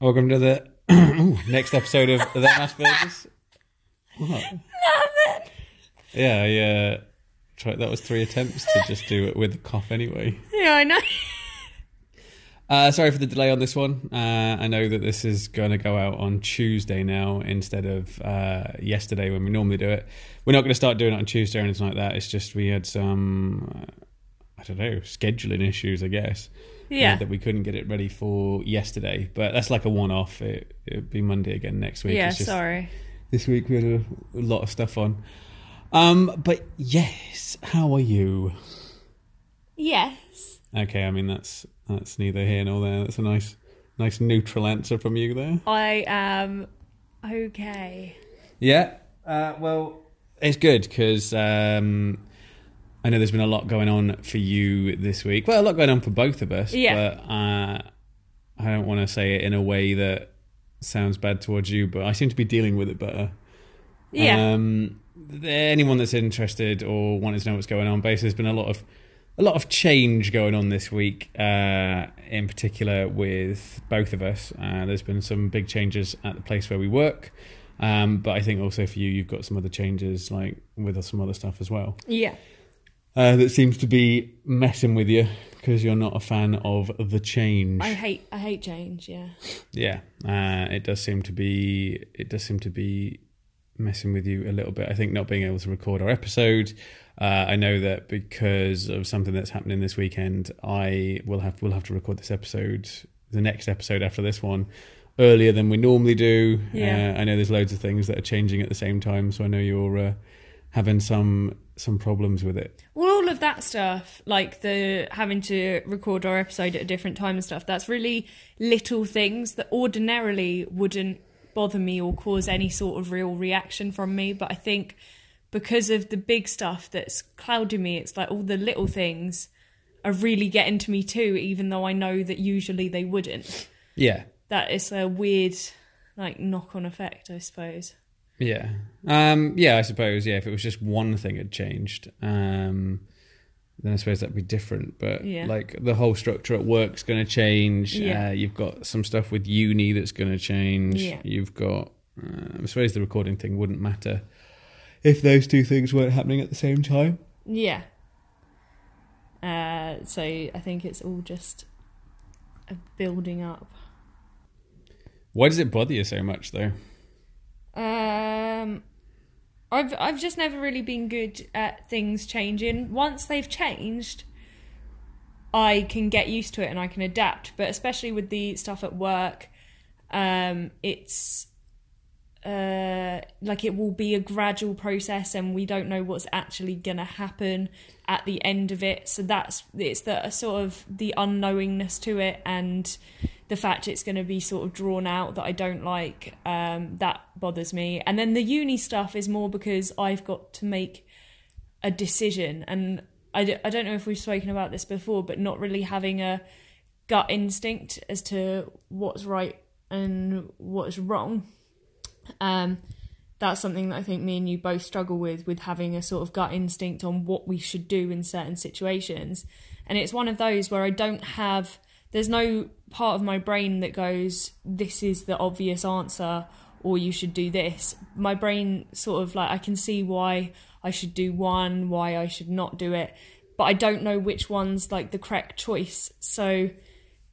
Welcome to the ooh, next episode of the Asperger's. What? Nothing. Yeah, yeah. Try, that was three attempts to just do it with a cough anyway. Yeah, I know. Uh, sorry for the delay on this one. Uh, I know that this is going to go out on Tuesday now instead of uh, yesterday when we normally do it. We're not going to start doing it on Tuesday or anything like that. It's just we had some, uh, I don't know, scheduling issues, I guess. Yeah. that we couldn't get it ready for yesterday. But that's like a one off. It, it'll be Monday again next week. yeah, just- sorry. This week we had a, a lot of stuff on. Um, but yes, how are you? Yes. Okay, I mean that's that's neither here nor there. That's a nice nice neutral answer from you there. I am okay. Yeah. Uh, well, it's good because um, I know there's been a lot going on for you this week. Well, a lot going on for both of us. Yeah. But uh, I don't want to say it in a way that sounds bad towards you, but I seem to be dealing with it better. Yeah. Um, anyone that's interested or wanting to know what's going on, basically, there's been a lot of a lot of change going on this week. Uh, in particular, with both of us, uh, there's been some big changes at the place where we work. Um, but I think also for you, you've got some other changes, like with some other stuff as well, yeah. Uh, that seems to be messing with you because you're not a fan of the change. I hate I hate change, yeah. Yeah, uh, it does seem to be. It does seem to be messing with you a little bit. I think not being able to record our episode. Uh, I know that because of something that's happening this weekend, I will have will have to record this episode, the next episode after this one, earlier than we normally do. Yeah. Uh, I know there's loads of things that are changing at the same time, so I know you're uh, having some some problems with it. Well, all of that stuff, like the having to record our episode at a different time and stuff, that's really little things that ordinarily wouldn't bother me or cause any sort of real reaction from me. But I think because of the big stuff that's clouding me, it's like all the little things are really getting to me too, even though I know that usually they wouldn't. Yeah, That is a weird, like, knock on effect, I suppose. Yeah. Um, yeah, I suppose, yeah, if it was just one thing had changed, um, then I suppose that'd be different. But Yeah. like the whole structure at work's going to change. Yeah. Uh, you've got some stuff with uni that's going to change. Yeah. You've got, uh, I suppose the recording thing wouldn't matter if those two things weren't happening at the same time. Yeah. Uh, so I think it's all just a building up. Why does it bother you so much, though? Um, I've I've just never really been good at things changing. Once they've changed, I can get used to it and I can adapt. But especially with the stuff at work, um, it's uh, like it will be a gradual process, and we don't know what's actually gonna happen at the end of it. So that's it's the sort of the unknowingness to it, and the fact it's going to be sort of drawn out that I don't like. Um, that bothers me. And then the uni stuff is more because I've got to make a decision, and I, d- I don't know if we've spoken about this before, but not really having a gut instinct as to what's right and what's wrong. Um, that's something that I think me and you both struggle with, with having a sort of gut instinct on what we should do in certain situations. And it's one of those where I don't have, there's no part of my brain that goes, this is the obvious answer, or you should do this. My brain sort of like, I can see why I should do one, why I should not do it, but I don't know which one's like the correct choice. So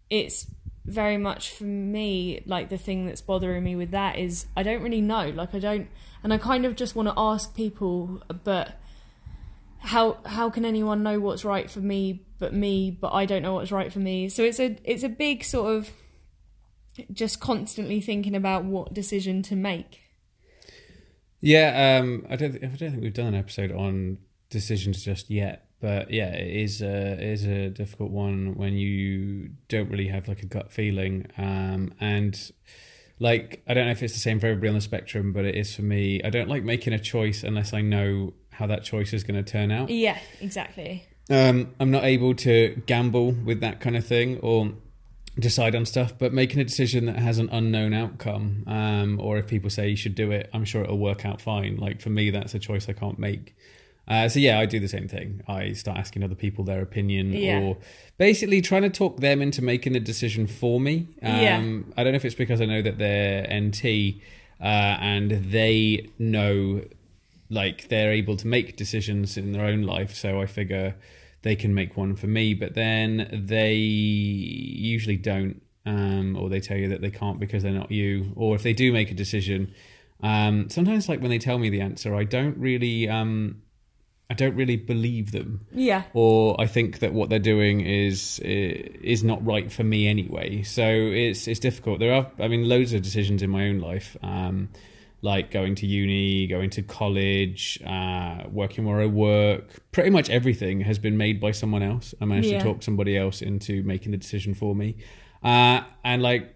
it's very much for me like the thing that's bothering me with that is I don't really know like I don't and I kind of just want to ask people but how how can anyone know what's right for me but me but I don't know what's right for me so it's a it's a big sort of just constantly thinking about what decision to make Yeah, um, I don't. I don't think we've done an episode on decisions just yet, but yeah, it is a it is a difficult one when you don't really have like a gut feeling, um, and like I don't know if it's the same for everybody on the spectrum, but it is for me. I don't like making a choice unless I know how that choice is going to turn out. yeah exactly Um, I'm not able to gamble with that kind of thing or decide on stuff, but making a decision that has an unknown outcome, um, or if people say you should do it, I'm sure it'll work out fine. Like for me, that's a choice I can't make. Uh, so yeah, I do the same thing. I start asking other people their opinion, Yeah. or basically trying to talk them into making a decision for me. Um, Yeah. I don't know if it's because I know that they're NT uh, and they know, like they're able to make decisions in their own life. So I figure they can make one for me, but then they usually don't, um, or they tell you that they can't because they're not you. Or if they do make a decision, um, sometimes like when they tell me the answer, I don't really, um, I don't really believe them Yeah. or I think that what they're doing is is not right for me anyway. So it's it's difficult. There are, I mean, loads of decisions in my own life, um, like going to uni, going to college, uh, working where I work. Pretty much everything has been made by someone else. I managed Yeah. to talk somebody else into making the decision for me, uh, and like.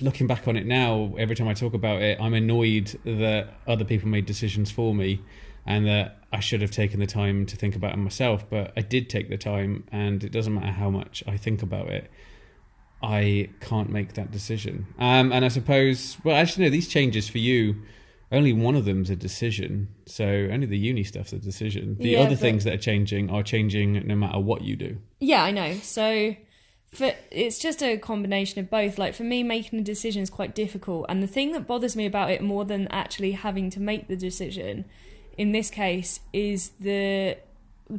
Looking back on it now, every time I talk about it, I'm annoyed that other people made decisions for me and that I should have taken the time to think about it myself. But I did take the time, and it doesn't matter how much I think about it. I can't make that decision. Um, and I suppose, well, actually, no, these changes for you, only one of them's a decision. So only the uni stuff's a decision. The Yeah, other but- things that are changing are changing no matter what you do. Yeah, I know. So for it's just a combination of both. Like for me making a decision is quite difficult and the thing that bothers me about it more than actually having to make the decision in this case is the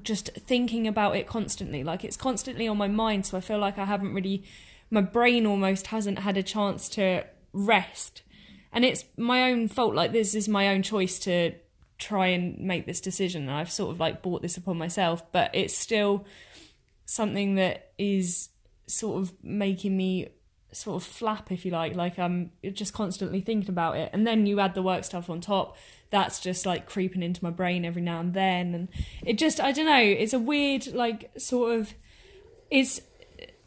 just thinking about it constantly. Like it's constantly on my mind so I feel like I haven't really my brain almost hasn't had a chance to rest. And it's my own fault like this is my own choice to try and make this decision and I've sort of like bought this upon myself, but it's still something that is sort of making me sort of flap if you like like i'm just constantly thinking about it and then you add the work stuff on top that's just like creeping into my brain every now and then and it just i don't know it's a weird like sort of it's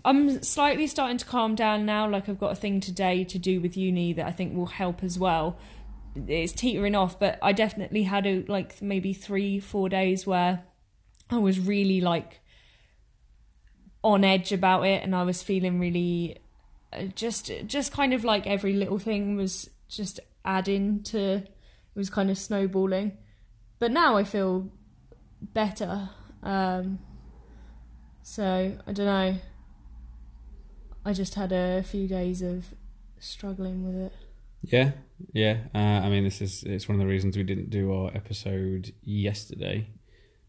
i'm slightly starting to calm down now like i've got a thing today to do with uni that i think will help as well. It's teetering off but i definitely had a like maybe three four days where i was really like on edge about it and I was feeling really uh, just just kind of like every little thing was just adding to it was kind of snowballing but now I feel better um so I don't know I just had a few days of struggling with it Yeah, yeah. Uh, I mean, this is it's one of the reasons we didn't do our episode yesterday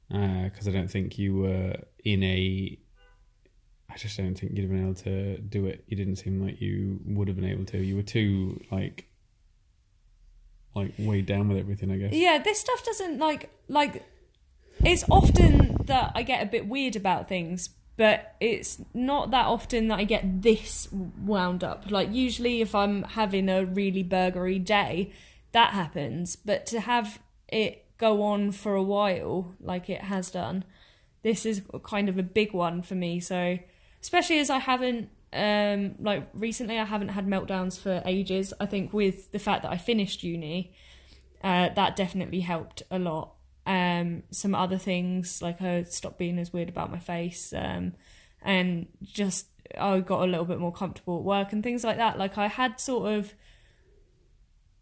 because I don't think you were in a. I just don't think you'd have been able to do it. You didn't seem like you would have been able to. You were too like, like weighed down with everything. I guess. Yeah, this stuff doesn't like like it's often that I get a bit weird about things, but it's not that often that I get this wound up. Like usually if I'm having a really burgery day, that happens, but to have it go on for a while like it has done, this is kind of a big one for me. So, especially as I haven't um like recently I haven't had meltdowns for ages. I think with the fact that I finished uni, uh, that definitely helped a lot. Um, some other things like I stopped being as weird about my face, um, and just I got a little bit more comfortable at work and things like that. Like I had sort of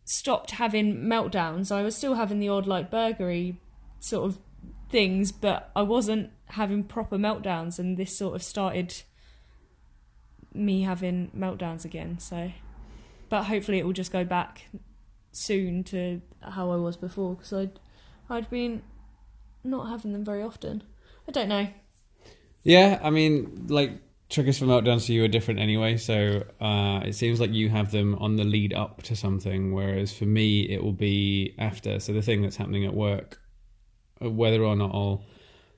stopped having meltdowns. I was still having the odd like burgery sort of things, but I wasn't having proper meltdowns, and this sort of started me having meltdowns again. So, but hopefully it will just go back soon to how I was before because I'd I'd been not having them very often. I don't know. Yeah, I mean, like triggers for meltdowns for you are different anyway. So uh, it seems like you have them on the lead up to something, whereas for me it will be after. So the thing that's happening at work, uh, whether or not I'll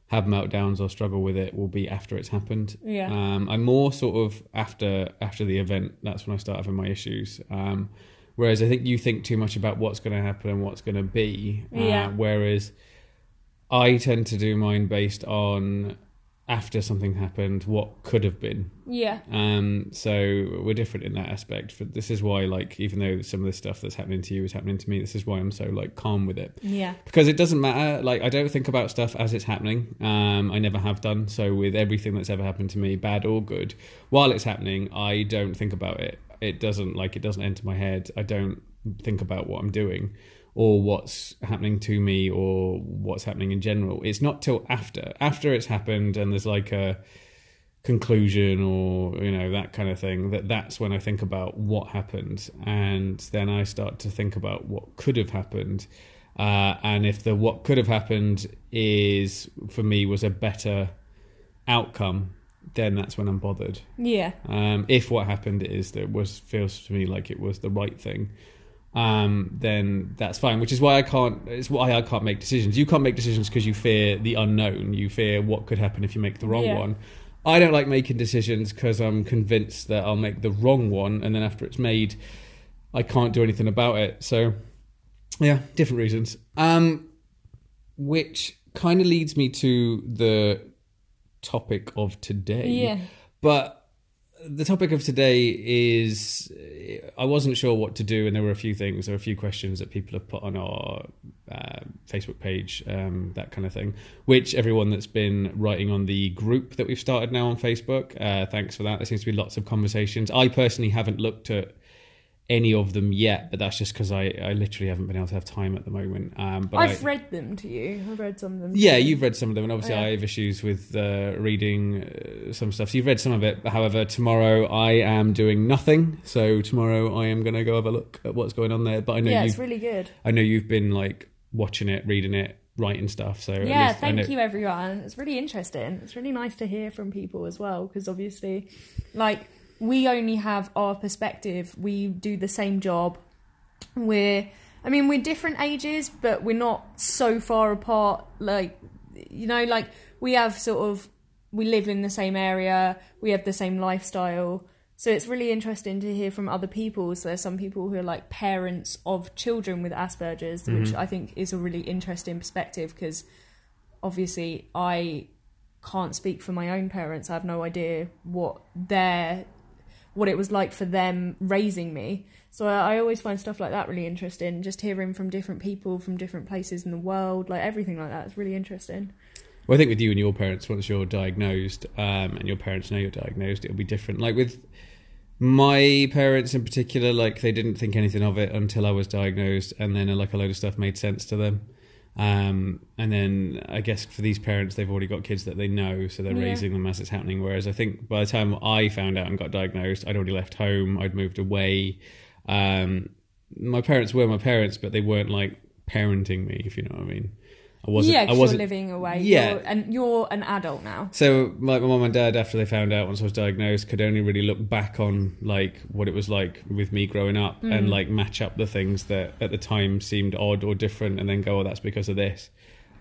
have meltdowns or struggle with it, will be after it's happened. Yeah. Um, I'm more sort of after after the event. That's when I start having my issues. Um, whereas I think you think too much about what's going to happen and what's going to be. Uh, Yeah. Whereas I tend to do mine based on after something happened, what could have been. Yeah. Um, so we're different in that aspect. For this is why, like, even though some of the stuff that's happening to you is happening to me, this is why I'm so like calm with it Yeah. because it doesn't matter. Like, I don't think about stuff as it's happening. Um, I never have done. So with everything that's ever happened to me, bad or good, while it's happening, I don't think about it. It doesn't like it doesn't enter my head. I don't think about what I'm doing. Or what's happening to me or what's happening in general. It's not till after after it's happened and there's like a conclusion or you know that kind of thing that that's when I think about what happened and then I start to think about what could have happened uh, and if the what could have happened is for me was a better outcome then that's when I'm bothered Yeah. um, if what happened is that was feels to me like it was the right thing um, then that's fine which is why I can't it's why I can't make decisions you can't make decisions because you fear the unknown you fear what could happen if you make the wrong Yeah. one I don't like making decisions because I'm convinced that I'll make the wrong one, and then after it's made, I can't do anything about it. So, yeah, different reasons. Um, which kind of leads me to the topic of today. Yeah. But the topic of today is I wasn't sure what to do, and there were a few things, there were a few questions that people have put on our uh, Facebook page, um, that kind of thing. Which everyone that's been writing on the group that we've started now on Facebook, uh, thanks for that. There seems to be lots of conversations. I personally haven't looked at any of them yet, but that's just because I, I literally haven't been able to have time at the moment. Um, but I've I, read them to you. I've read some of them. yeah, you've read some of them, and obviously Yeah. I have issues with uh, reading uh, some stuff. So you've read some of it. However, tomorrow I am doing nothing. So tomorrow I am going to go have a look at what's going on there. But I know Yeah, it's really good. I know you've been like watching it, reading it, writing stuff. So Yeah, thank you everyone. It's really interesting. It's really nice to hear from people as well because obviously, like, we only have our perspective. We do the same job. We're, I mean, we're different ages, but we're not so far apart. Like, you know, like we have sort of, we live in the same area, we have the same lifestyle. So it's really interesting to hear from other people. So there's some people who are like parents of children with Asperger's, which mm-hmm. I think is a really interesting perspective because obviously I can't speak for my own parents. I have no idea what their what it was like for them raising me. So I, I always find stuff like that really interesting. Just hearing from different people from different places in the world, like everything like that, is really interesting. Well, I think with you and your parents, once you're diagnosed, um, and your parents know you're diagnosed, it'll be different. Like with my parents in particular, like they didn't think anything of it until I was diagnosed, and then like a load of stuff made sense to them. Um, and then I guess for these parents, they've already got kids that they know, so they're Yeah. raising them as it's happening. Whereas I think by the time I found out and got diagnosed, I'd already left home, I'd moved away. Um, my parents were my parents, but they weren't like parenting me, if you know what I mean. I wasn't. yeah, I wasn't you're living away. Yeah. You're, and you're an adult now. so like my mom and dad, after they found out once I was diagnosed, could only really look back on like what it was like with me growing up Mm. and like match up the things that at the time seemed odd or different, and then go, "Oh, that's because of this."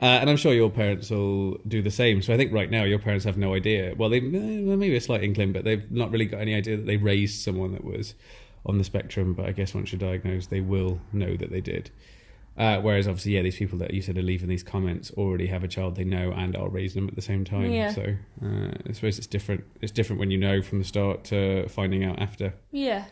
Uh, and I'm sure your parents will do the same. So I think right now your parents have no idea. Well, they well, maybe a slight inkling, but they've not really got any idea that they raised someone that was on the spectrum. But I guess once you're diagnosed, they will know that they did. Uh, whereas obviously, yeah, these people that you said are leaving these comments already have a child they know and are raising them at the same time. Yeah. So uh, I suppose it's different. It's different when you know from the start to finding out after. Yeah.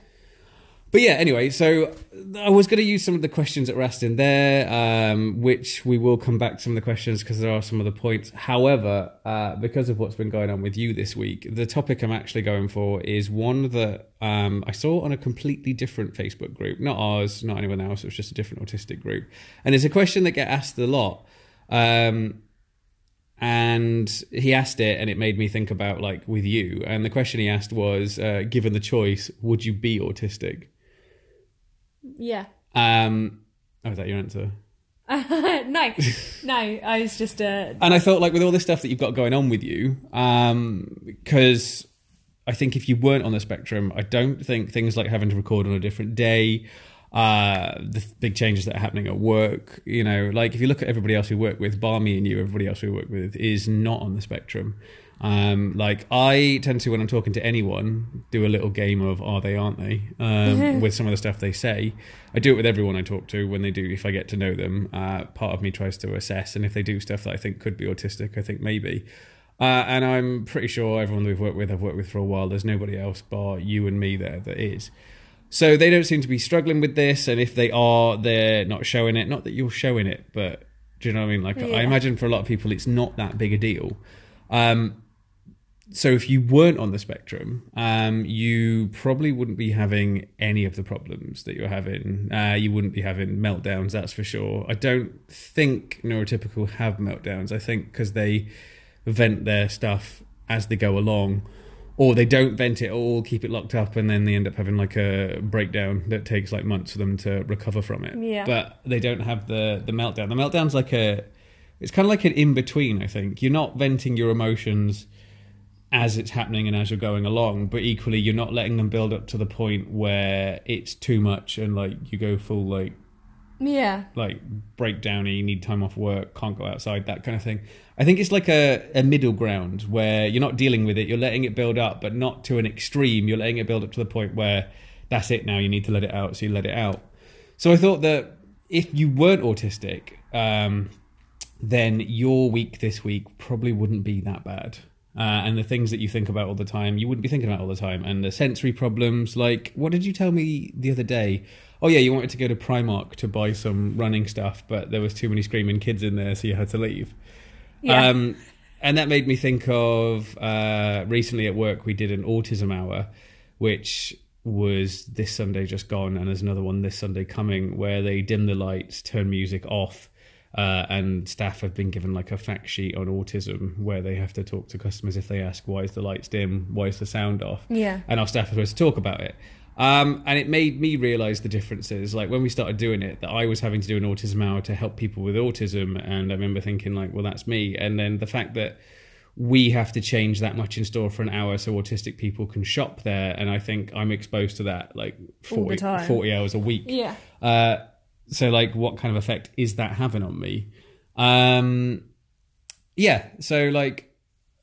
But yeah, anyway, so I was going to use some of the questions that were asked in there, um, which we will come back to some of the questions because there are some of the points. However, uh, because of what's been going on with you this week, the topic I'm actually going for is one that um, I saw on a completely different Facebook group, not ours, not anyone else. It was just a different autistic group, and it's a question that get asked a lot. Um, and he asked it, and it made me think about like with you. And the question he asked was, uh, given the choice, would you be autistic? Yeah. Um, oh, is that your answer? no, no. I was just uh, And I thought, like, with all this stuff that you've got going on with you, because I think if you weren't on the spectrum, I don't think things like having to record on a different day, uh, the big changes that are happening at work, you know, like if you look at everybody else we work with, bar me and you, everybody else we work with is not on the spectrum. Um, like I tend to, when I'm talking to anyone, do a little game of are they, aren't they, um, with some of the stuff they say. I do it with everyone I talk to when they do. If I get to know them, uh, part of me tries to assess, and if they do stuff that I think could be autistic, I think maybe. Uh, and I'm pretty sure everyone we've worked with, I've worked with for a while. There's nobody else bar you and me there that is. So they don't seem to be struggling with this, and if they are, they're not showing it. Not that you're showing it, but do you know what I mean? Like I imagine for a lot of people, it's not that big a deal. Um, so if you weren't on the spectrum, um, you probably wouldn't be having any of the problems that you're having. Uh, you wouldn't be having meltdowns, that's for sure. I don't think neurotypical have meltdowns. I think because they vent their stuff as they go along, or they don't vent it all, keep it locked up, and then they end up having like a breakdown that takes like months for them to recover from it. Yeah. But they don't have the the meltdown. The meltdown's like a, it's kind of like an in between. I think you're not venting your emotions as it's happening and as you're going along, but equally you're not letting them build up to the point where it's too much and like you go full like Yeah. like breakdown and you need time off work, can't go outside, that kind of thing. I think it's like a, a middle ground where you're not dealing with it, you're letting it build up, but not to an extreme. You're letting it build up to the point where that's it now, you need to let it out, so you let it out. So I thought that if you weren't autistic, um, then your week this week probably wouldn't be that bad. Uh, and the things that you think about all the time, you wouldn't be thinking about all the time. And the sensory problems, like, what did you tell me the other day? Oh, yeah, you wanted to go to Primark to buy some running stuff, but there was too many screaming kids in there, so you had to leave. Yeah. Um, and that made me think of uh, recently at work, we did an autism hour, which was this Sunday just gone, and there's another one this Sunday coming where they dim the lights, turn music off. Uh, and staff have been given like a fact sheet on autism where they have to talk to customers if they ask why is the lights dim, why is the sound off, Yeah. and our staff are supposed to talk about it. Um, and it made me realize the differences. Like when we started doing it, that I was having to do an autism hour to help people with autism, and I remember thinking like, well, that's me. And then the fact that we have to change that much in store for an hour so autistic people can shop there, and I think I'm exposed to that like 40, 40 hours a week. Yeah. Uh, so like, what kind of effect is that having on me? Um, yeah. So like,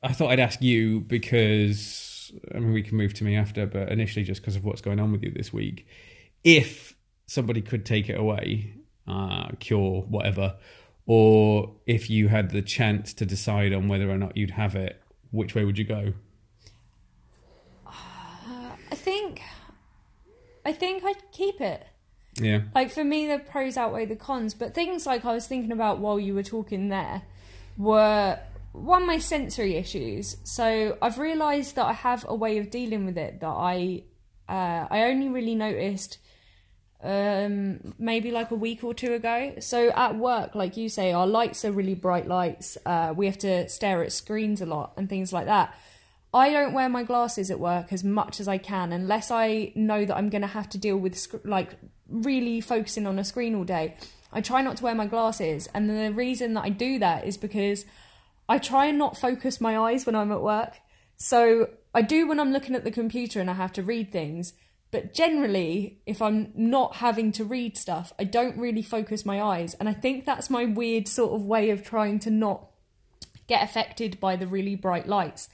I thought I'd ask you because I mean we can move to me after, but initially just because of what's going on with you this week, if somebody could take it away, uh, cure whatever, or if you had the chance to decide on whether or not you'd have it, which way would you go? I think I think I'd keep it. Yeah. Like for me the pros outweigh the cons, but things like I was thinking about while you were talking there were one my sensory issues. So I've realized that I have a way of dealing with it that I uh, I only really noticed um maybe like a week or two ago so at work like you say our lights are really bright lights uh we have to stare at screens a lot and things like that I don't wear my glasses at work as much as I can unless I know that I'm going to have to deal with sc- like really focusing on a screen all day. I try not to wear my glasses, and the reason that I do that is because I try and not focus my eyes when I'm at work. So I do when I'm looking at the computer and I have to read things, but generally, if I'm not having to read stuff, I don't really focus my eyes, and I think that's my weird sort of way of trying to not get affected by the really bright lights.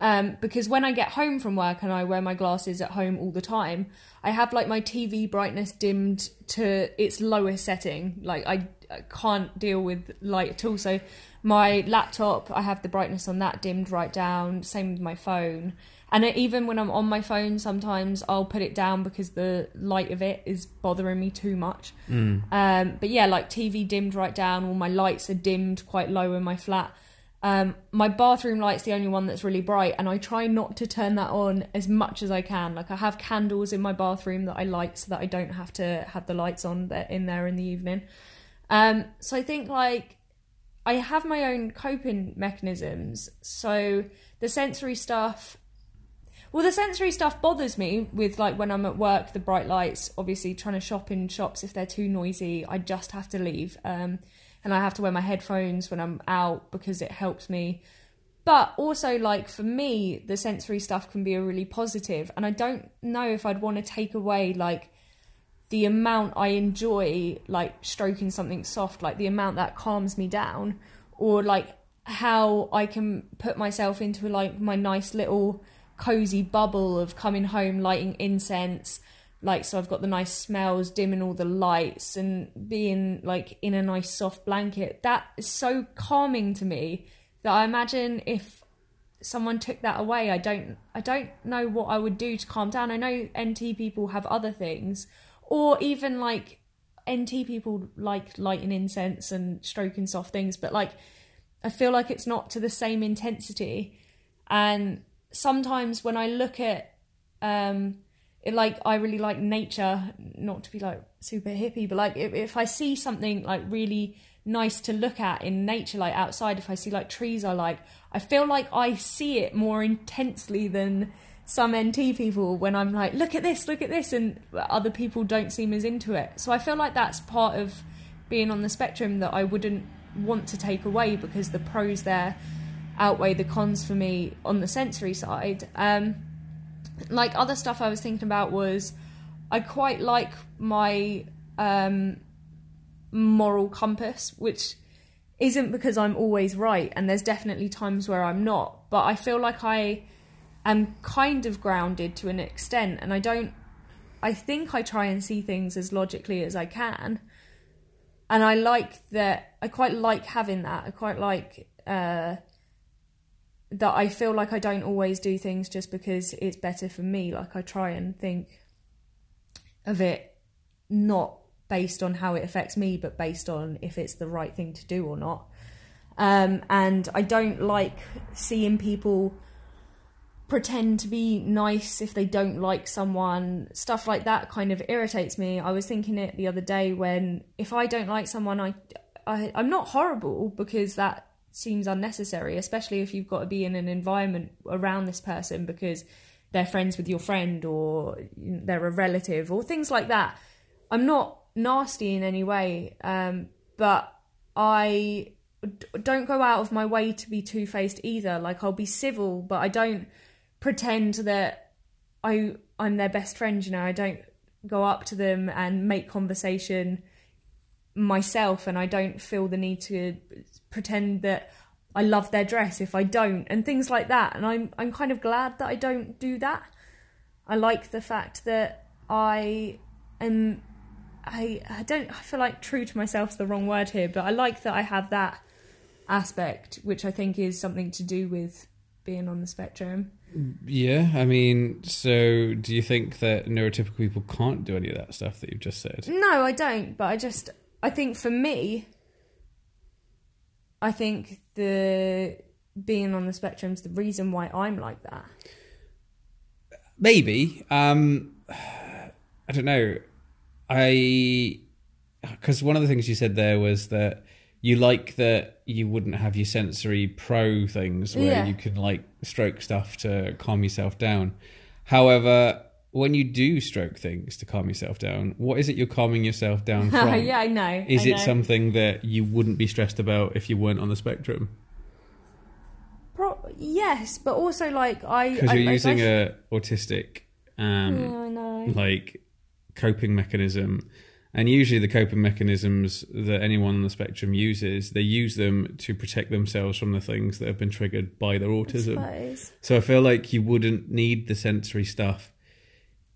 Um, because when I get home from work and I wear my glasses at home all the time, I have like my TV brightness dimmed to its lowest setting. Like I, I can't deal with light at all. So my laptop, I have the brightness on that dimmed right down. Same with my phone. And it, even when I'm on my phone, sometimes I'll put it down because the light of it is bothering me too much. Um, but yeah, like TV dimmed right down. All my lights are dimmed quite low in my flat. Um, my bathroom light's the only one that's really bright, and I try not to turn that on as much as I can. Like I have candles in my bathroom that I light so that I don't have to have the lights on in there in the evening. Um, so I think like I have my own coping mechanisms. So the sensory stuff. Well, the sensory stuff bothers me with like when I'm at work, the bright lights. Obviously, trying to shop in shops if they're too noisy, I just have to leave. Um, and I have to wear my headphones when I'm out because it helps me. But also, like for me, the sensory stuff can be a really positive, and I don't know if I'd want to take away like the amount I enjoy like stroking something soft, like the amount that calms me down, or like how I can put myself into like my nice little cozy bubble of coming home, lighting incense, like so I've got the nice smells, dimming all the lights, and being like in a nice soft blanket. That is so calming to me that I imagine if someone took that away, I don't I don't know what I would do to calm down. I know NT people have other things, or even like NT people like lighting incense and stroking soft things, but like I feel like it's not to the same intensity. And sometimes when I look at um it like I really like nature, not to be like super hippie, but like if, if I see something like really nice to look at in nature, like outside, if I see like trees I like, I feel like I see it more intensely than some NT people when I'm like, look at this, look at this, and other people don't seem as into it. So I feel like that's part of being on the spectrum that I wouldn't want to take away because the pros there outweigh the cons for me on the sensory side. Um, like other stuff I was thinking about was I quite like my um, moral compass, which isn't because I'm always right, and there's definitely times where I'm not, but I feel like I am kind of grounded to an extent, and I don't. I think I try and see things as logically as I can, and I like that. I quite like having that. I quite like uh, that. I feel like I don't always do things just because it's better for me. Like I try and think of it not based on how it affects me, but based on if it's the right thing to do or not. Um, and I don't like seeing people pretend to be nice if they don't like someone. Stuff like that kind of irritates me. I was thinking it the other day when if I don't like someone, I, I I'm not horrible because that seems unnecessary, especially if you've got to be in an environment around this person because they're friends with your friend or they're a relative or things like that. I'm not nasty in any way, um, but I don't go out of my way to be two faced either. Like I'll be civil, but I don't pretend that I I'm their best friend. You know, I don't go up to them and make conversation myself, and I don't feel the need to pretend that I love their dress if I don't, and things like that. And I'm I'm kind of glad that I don't do that. I like the fact that I am I I don't I feel like true to myself is the wrong word here, but I like that I have that aspect, which I think is something to do with being on the spectrum. Yeah, I mean, so do you think that neurotypical people can't do any of that stuff that you've just said? No, I don't, but I just I think for me I think the being on the spectrum is the reason why I'm like that. Maybe. Um I don't know. I because one of the things you said there was that you like that you wouldn't have your sensory pro things where Yeah. you can like stroke stuff to calm yourself down. However, when you do stroke things to calm yourself down, what is it you're calming yourself down from? yeah, I know. Is I it know. something that you wouldn't be stressed about if you weren't on the spectrum? Pro- yes, but also like I Because you're like, using I, a autistic um, Yeah, like coping mechanism and usually the coping mechanisms that anyone on the spectrum uses they use them to protect themselves from the things that have been triggered by their autism so i feel like you wouldn't need the sensory stuff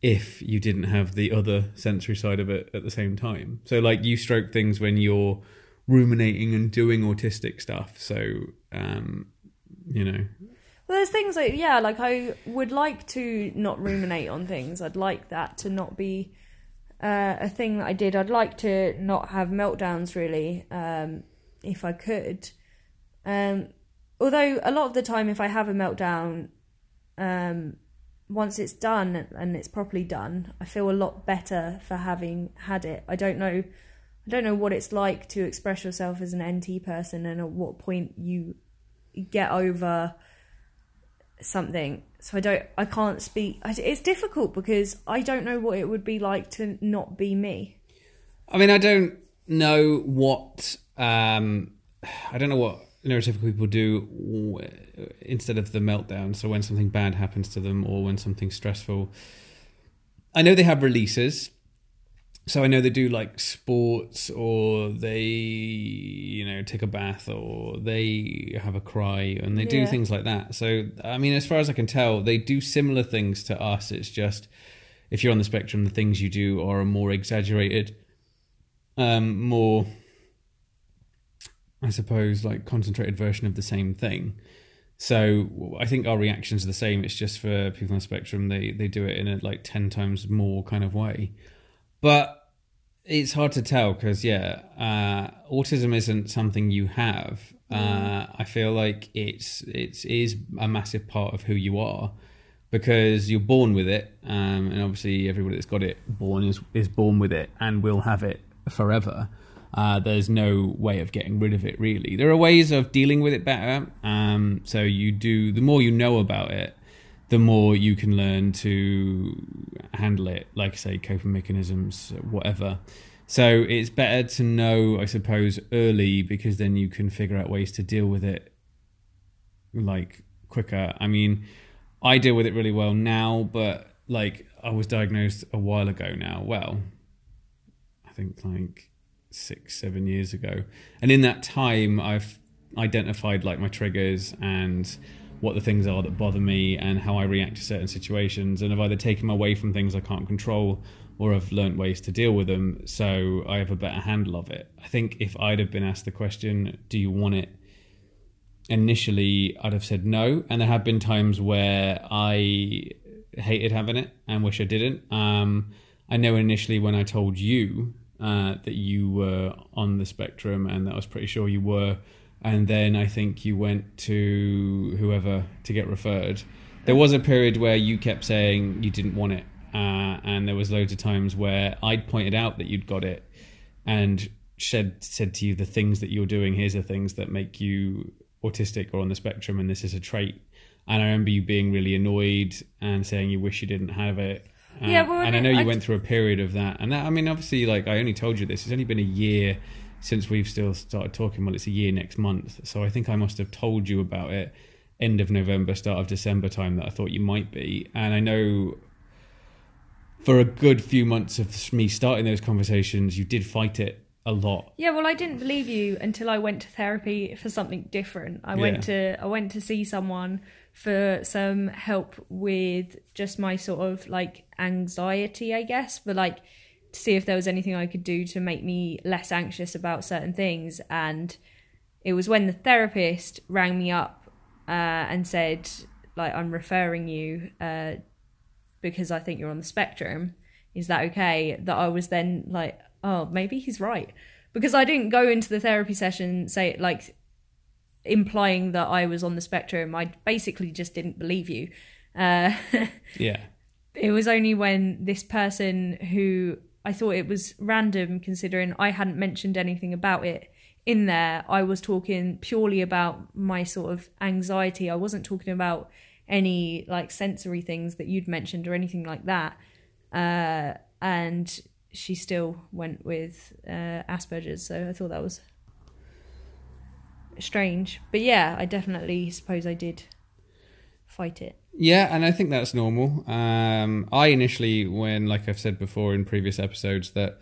if you didn't have the other sensory side of it at the same time so like you stroke things when you're ruminating and doing autistic stuff so um you know Well, there's things like yeah, like I would like to not ruminate on things. I'd like that to not be uh, a thing that I did. I'd like to not have meltdowns really, um, if I could. Um, although a lot of the time, if I have a meltdown, um, once it's done and it's properly done, I feel a lot better for having had it. I don't know. I don't know what it's like to express yourself as an NT person and at what point you get over something so i don't i can't speak it's difficult because i don't know what it would be like to not be me I mean, I don't know what um, I don't know what neurotypical people do instead of the meltdown. So when something bad happens to them, or when something's stressful, I know they have releases. So I know they do like sports, or they you know take a bath, or they have a cry, and they do things like that. So I mean, as far as I can tell, they do similar things to us. It's just if you're on the spectrum, the things you do are more exaggerated um, more, I suppose, like concentrated version of the same thing. So I think our reactions are the same. It's just for people on the spectrum, they they do it in a like ten times more kind of way. But it's hard to tell because yeah, uh, autism isn't something you have. Uh, I feel like it's it's is a massive part of who you are because you're born with it, um, and obviously everybody that's got it born is is born with it and will have it forever. Uh, there's no way of getting rid of it really. There are ways of dealing with it better. Um, so you do the more you know about it, the more you can learn to handle it. Like I say, coping mechanisms, whatever. So it's better to know, I suppose, early because then you can figure out ways to deal with it like quicker. I mean, I deal with it really well now, but like I was diagnosed a while ago now. Well, I think like six, seven years ago. And in that time, I've identified like my triggers and what the things are that bother me and how I react to certain situations. And I've either taken away from things I can't control or I've learnt ways to deal with them. So I have a better handle of it. I think if I'd have been asked the question, do you want it? Initially, I'd have said no. And there have been times where I hated having it and wish I didn't. Um, I know initially when I told you uh, that you were on the spectrum and that I was pretty sure you were. And then I think you went to whoever to get referred. There was a period where you kept saying you didn't want it. Uh, and there was loads of times where I'd pointed out that you'd got it and said said to you the things that you're doing here's the things that make you autistic or on the spectrum and this is a trait and I remember you being really annoyed and saying you wish you didn't have it uh, Yeah, well, and I know you I- went through a period of that. And that, I mean, obviously, like I only told you this. It's only been a year since we've still started talking. Well, it's a year next month, so I think I must have told you about it end of November, start of December time that I thought you might be. And I know for a good few months of me starting those conversations, you did fight it a lot. Yeah, well, I didn't believe you until I went to therapy for something different. I went to I went to see someone for some help with just my sort of like anxiety, I guess, but like to see if there was anything I could do to make me less anxious about certain things. And it was when the therapist rang me up uh, and said, like, I'm referring you uh, because I think you're on the spectrum. Is that okay? That I was then like, oh, maybe he's right. Because I didn't go into the therapy session say like implying that I was on the spectrum. I basically just didn't believe you. Uh, Yeah. it was only when this person who I thought it was random considering I hadn't mentioned anything about it in there. I was talking purely about my sort of anxiety. I wasn't talking about any like sensory things that you'd mentioned or anything like that. Uh, and she still went with uh, Asperger's, so I thought that was strange. But yeah, I definitely suppose I did fight it. Yeah, and I think that's normal. Um, I initially, when, like I've said before in previous episodes, that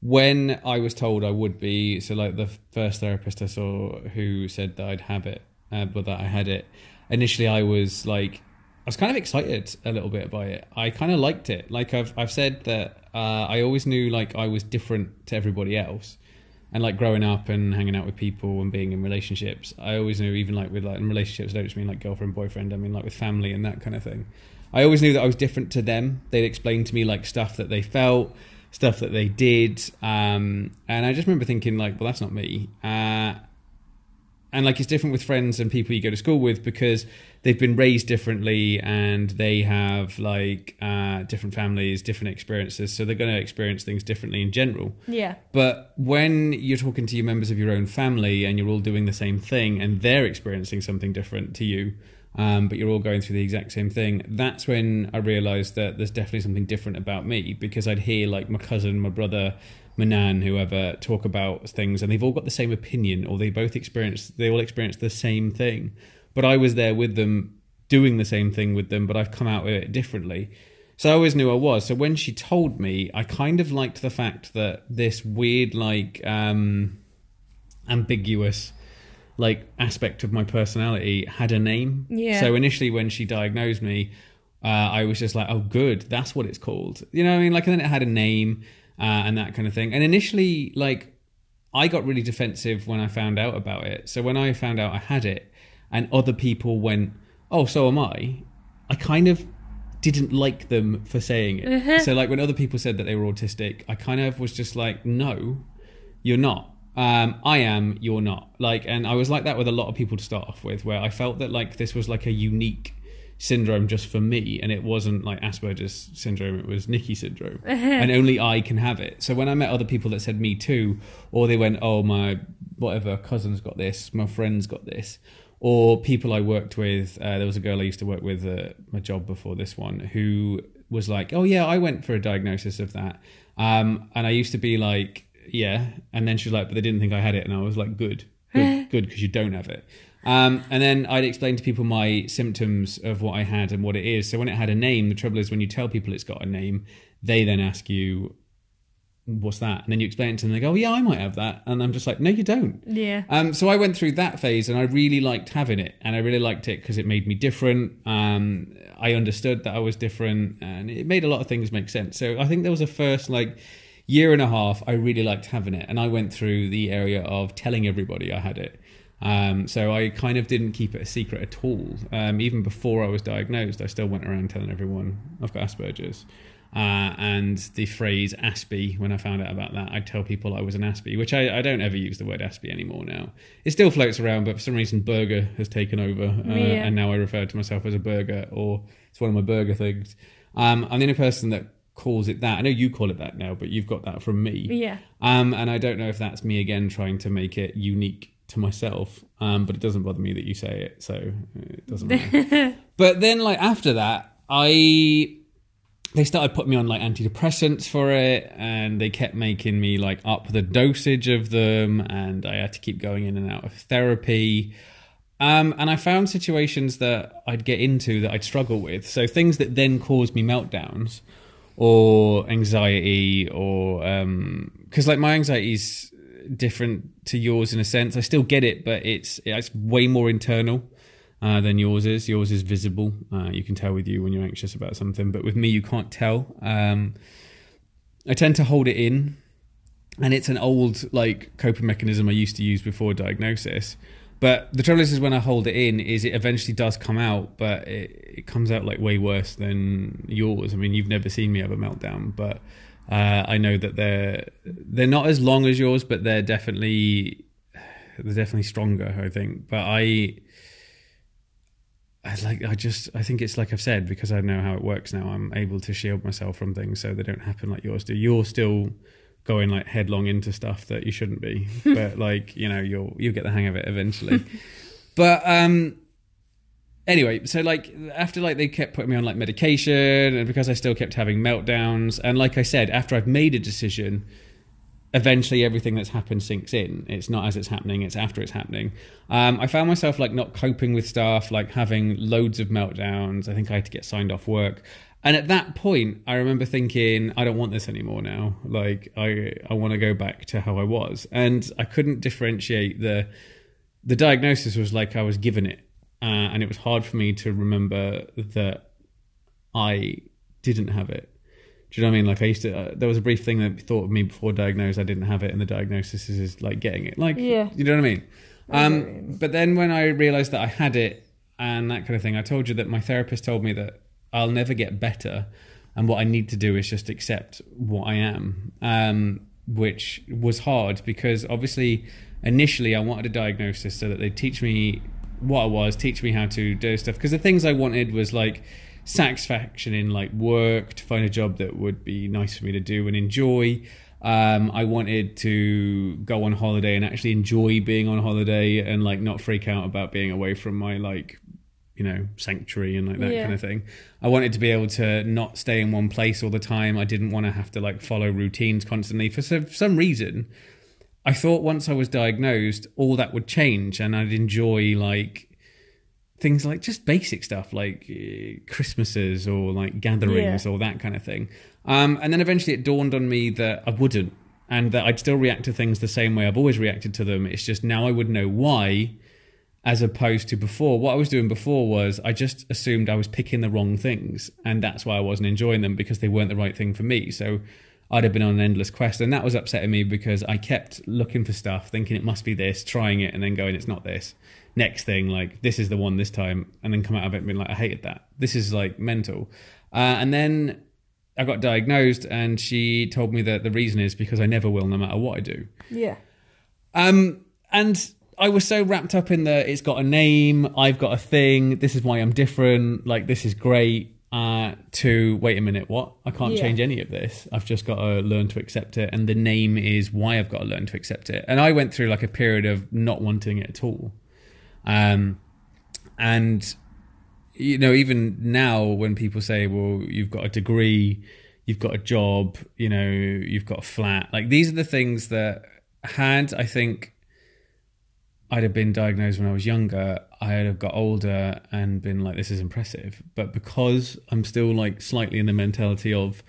when I was told I would be, so like the first therapist I saw who said that I'd have it, uh, but that I had it, initially I was like, I was kind of excited a little bit by it. I kind of liked it. Like I've I've said that uh, I always knew like I was different to everybody else, and like growing up and hanging out with people and being in relationships, I always knew even like with like in relationships, I don't just mean like girlfriend boyfriend. I mean like with family and that kind of thing. I always knew that I was different to them. They'd explain to me like stuff that they felt, stuff that they did, um, and I just remember thinking like, well, that's not me. Uh, and like it's different with friends and people you go to school with because they've been raised differently and they have like uh, different families, different experiences, so they're going to experience things differently in general. Yeah. But when you're talking to your members of your own family and you're all doing the same thing and they're experiencing something different to you, um, but you're all going through the exact same thing, that's when I realized that there's definitely something different about me because I'd hear like my cousin, my brother, my nan, whoever talk about things and they've all got the same opinion or they both experience, they all experience the same thing. But I was there with them doing the same thing with them, but I've come out with it differently. So I always knew I was. So when she told me, I kind of liked the fact that this weird, like, um, ambiguous, like, aspect of my personality had a name. Yeah. So initially, when she diagnosed me, uh, I was just like, oh, good, that's what it's called. You know what I mean? Like, and then it had a name uh, and that kind of thing. And initially, like, I got really defensive when I found out about it. So when I found out I had it, and other people went, "Oh, so am I," I kind of didn't like them for saying it. so like when other people said that they were autistic, I kind of was just like, "No, you're not." Um, I am, you're not. Like, and I was like that with a lot of people to start off with, where I felt that like this was like a unique syndrome just for me, and it wasn't like Asperger's syndrome; it was Nikki syndrome, and only I can have it. So when I met other people that said me too, or they went, "Oh, my whatever cousin's got this, my friend's got this," or people I worked with. Uh, there was a girl I used to work with uh, my job before this one who was like, "Oh yeah, I went for a diagnosis of that," um, and I used to be like, "Yeah," and then she was like, "But they didn't think I had it," and I was like, "Good, good, good, because you don't have it." Um, and then I'd explain to people my symptoms of what I had and what it is. So when it had a name, the trouble is when you tell people it's got a name, they then ask you, "What's that?" And then you explain it to them. They go, "Oh yeah, I might have that," and I'm just like, "No, you don't." Yeah. Um, so I went through that phase, and I really liked having it, and I really liked it because it made me different. Um, I understood that I was different, and it made a lot of things make sense. So I think there was a first like year and a half I really liked having it, and I went through the area of telling everybody I had it. Um, so I kind of didn't keep it a secret at all. Um, even before I was diagnosed, I still went around telling everyone I've got Asperger's. Uh, and the phrase Aspie, when I found out about that, I'd tell people I was an Aspie, which I, I don't ever use the word Aspie anymore now. It still floats around, but for some reason, Burger has taken over, uh, Yeah. and now I refer to myself as a burger, or it's one of my burger things. Um, I'm the only person that calls it that. I know you call it that now, but you've got that from me. Yeah. Um, and I don't know if that's me again trying to make it unique to myself. Um, but it doesn't bother me that you say it, so it doesn't matter. but then, like after that, I they started putting me on like antidepressants for it, and they kept making me like up the dosage of them, and I had to keep going in and out of therapy. Um, and I found situations that I'd get into that I'd struggle with. So things that then caused me meltdowns or anxiety or because like my anxiety's different to yours in a sense. I still get it, but it's it's way more internal uh, than yours is. Yours is visible. Uh, you can tell with you when you're anxious about something, but with me, you can't tell. Um, I tend to hold it in, and it's an old like coping mechanism I used to use before diagnosis. But the trouble is, is when I hold it in, is it eventually does come out, but it, it comes out like way worse than yours. I mean, you've never seen me have a meltdown, but uh, I know that they're they're not as long as yours, but they're definitely they're definitely stronger. I think, but I. I like I just I think it's like I've said because I know how it works now. I'm able to shield myself from things so they don't happen like yours do. You're still going like headlong into stuff that you shouldn't be, but like you know you'll you'll get the hang of it eventually. but um, anyway, so like after like they kept putting me on like medication, and because I still kept having meltdowns, and like I said, after I've made a decision, eventually everything that's happened sinks in. It's not as it's happening; it's after it's happening. Um, I found myself like not coping with stuff, like having loads of meltdowns. I think I had to get signed off work. And at that point, I remember thinking, I don't want this anymore now. Like, I I want to go back to how I was, and I couldn't differentiate the the diagnosis was like I was given it, uh, and it was hard for me to remember that I didn't have it. Do you know what I mean? Like I used to, uh, there was a brief thing that thought of me before diagnosed. I didn't have it, and the diagnosis is, is like getting it. Like, Yeah. you know what I mean? I know what you Um, but then when I realized that I had it and that kind of thing, I told you that my therapist told me that I'll never get better, and what I need to do is just accept what I am, um, which was hard because obviously initially I wanted a diagnosis so that they'd teach me what I was, teach me how to do stuff. Because the things I wanted was like satisfaction in like work, to find a job that would be nice for me to do and enjoy. Um, I wanted to go on holiday and actually enjoy being on holiday and like not freak out about being away from my like you know sanctuary and like that Yeah. kind of thing. I wanted to be able to not stay in one place all the time. I didn't want to have to like follow routines constantly for some, for some reason. I thought once I was diagnosed, all that would change and I'd enjoy like things like just basic stuff like uh, Christmases or like gatherings Yeah. or that kind of thing. Um, and then eventually it dawned on me that I wouldn't and that I'd still react to things the same way I've always reacted to them. It's just now I would know why as opposed to before. What I was doing before was I just assumed I was picking the wrong things, and that's why I wasn't enjoying them because they weren't the right thing for me. So I'd have been on an endless quest, and that was upsetting me because I kept looking for stuff, thinking it must be this, trying it, and then going, it's not this. Next thing, like this is the one this time, and then come out of it and being like, I hated that. This is like mental. Uh, and then I got diagnosed, and she told me that the reason is because I never will, no matter what I do. Yeah. Um, and I was so wrapped up in the it's got a name, I've got a thing, this is why I'm different, like this is great. Uh, to wait a minute, what? I can't Yeah. change any of this. I've just got to learn to accept it, and the name is why I've got to learn to accept it. And I went through like a period of not wanting it at all. Um, and you know, even now when people say, "Well, you've got a degree, you've got a job, you know, you've got a flat," like these are the things that had I think I'd have been diagnosed when I was younger, I'd have got older and been like, "This is impressive." But because I'm still like slightly in the mentality of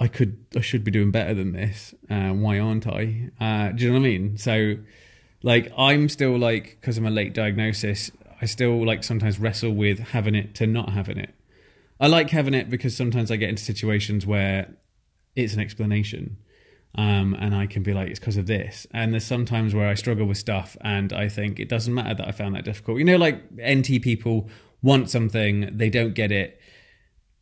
I could, I should be doing better than this. Uh, why aren't I? Uh, do you know what I mean? So, like, I'm still like, because I'm a late diagnosis, I still like sometimes wrestle with having it to not having it. I like having it because sometimes I get into situations where it's an explanation. Um, and I can be like, it's because of this. And there's sometimes where I struggle with stuff and I think it doesn't matter that I found that difficult. You know, like NT people want something, they don't get it,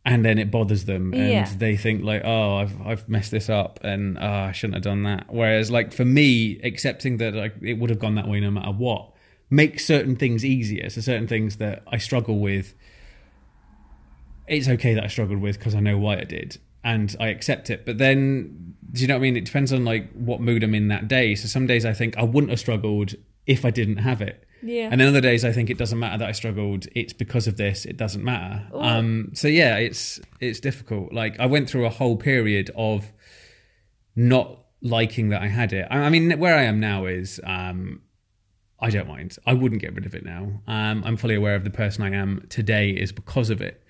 and then it bothers them and Yeah. they think like, oh, I've I've messed this up and oh, I shouldn't have done that. Whereas like for me, accepting that like it would have gone that way no matter what makes certain things easier. So certain things that I struggle with, it's okay that I struggled with because I know why I did and I accept it. But then, do you know what I mean? It depends on like what mood I'm in that day. So some days I think I wouldn't have struggled if I didn't have it. Yeah. And then other days I think it doesn't matter that I struggled. It's because of this. It doesn't matter. Um, so yeah, it's it's difficult. Like I went through a whole period of not liking that I had it. I, I mean, where I am now is um, I don't mind. I wouldn't get rid of it now. Um, I'm fully aware of the person I am today is because of it.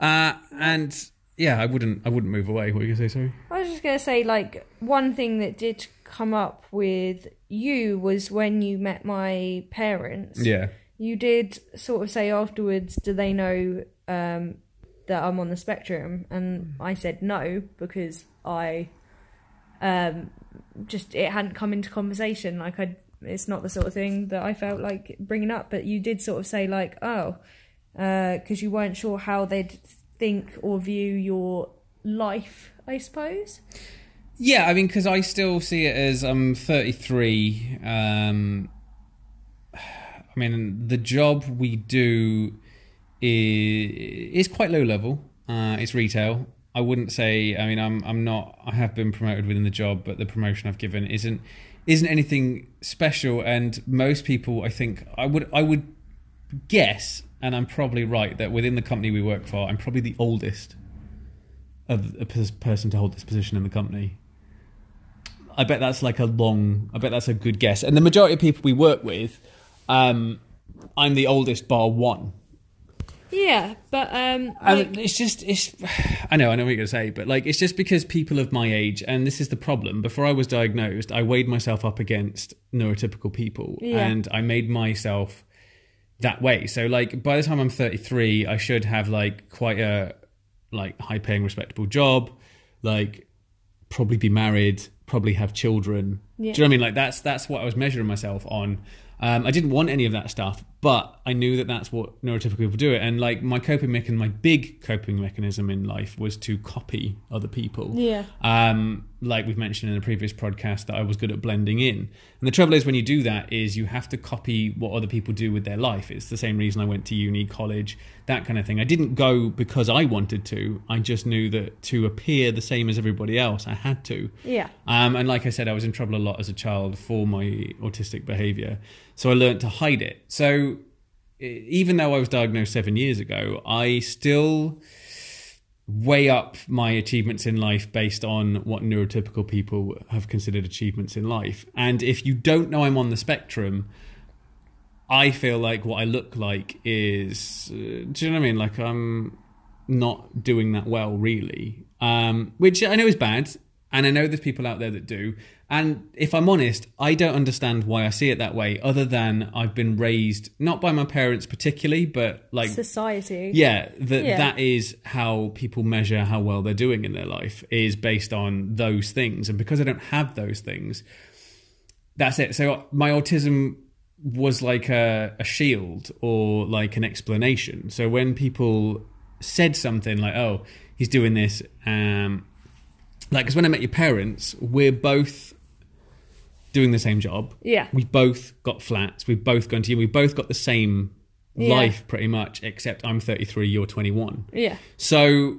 Uh, and yeah, I wouldn't. I wouldn't move away. What were you gonna say? Sorry. I was just going to say, like, one thing that did come up with you was when you met my parents. Yeah. You did sort of say afterwards, do they know um, that I'm on the spectrum? And I said no because I um, just, it hadn't come into conversation. Like, I, it's not the sort of thing that I felt like bringing up. But you did sort of say, like, oh, because you weren't sure how they'd think or view your life, I suppose. Yeah, I mean, because I still see it as I'm 33. Um, I mean, the job we do is is quite low level. Uh, it's retail. I wouldn't say. I mean, I'm I'm not. I have been promoted within the job, but the promotion I've given isn't isn't anything special. And most people, I think, I would I would guess, and I'm probably right that within the company we work for, I'm probably the oldest of a person to hold this position in the company. I bet that's like a long. I bet that's a good guess. And the majority of people we work with, um, I'm the oldest bar one. Yeah, but um, And like, it's just it's. I know, I know what you're gonna say, but like it's just because people of my age, and this is the problem. Before I was diagnosed, I weighed myself up against neurotypical people, Yeah. and I made myself that way. So like by the time I'm 33, I should have like quite a like high paying, respectable job, like probably be married, probably have children. Yeah. Do you know what I mean? Like that's that's what I was measuring myself on. Um, I didn't want any of that stuff, but I knew that that's what neurotypical people do. It and like my coping mechanism, my big coping mechanism in life was to copy other people. Yeah. Um, like we've mentioned in a previous podcast, that I was good at blending in. And the trouble is, when you do that, is you have to copy what other people do with their life. It's the same reason I went to uni, college, that kind of thing. I didn't go because I wanted to. I just knew that to appear the same as everybody else, I had to. yeah, Um, and like I said, I was in trouble a lot as a child for my autistic behavior. So I learned to hide it. So even though I was diagnosed seven years ago, I still weigh up my achievements in life based on what neurotypical people have considered achievements in life. And if you don't know I'm on the spectrum, I feel like what I look like is, uh, do you know what I mean? Like I'm not doing that well, really. Um, which I know is bad, and I know there's people out there that do. And if I'm honest, I don't understand why I see it that way, other than I've been raised not by my parents particularly, but like society. yeah, that Yeah. that is how people measure how well they're doing in their life is based on those things. And because I don't have those things, that's it. So my autism was like a, a shield or like an explanation. So when people said something like, "Oh, he's doing this," um, like because when I met your parents, we're both doing the same job. Yeah. We both got flats. We've both gone to you, we both got the same Yeah. life pretty much, except I'm 33, you're 21. Yeah. So,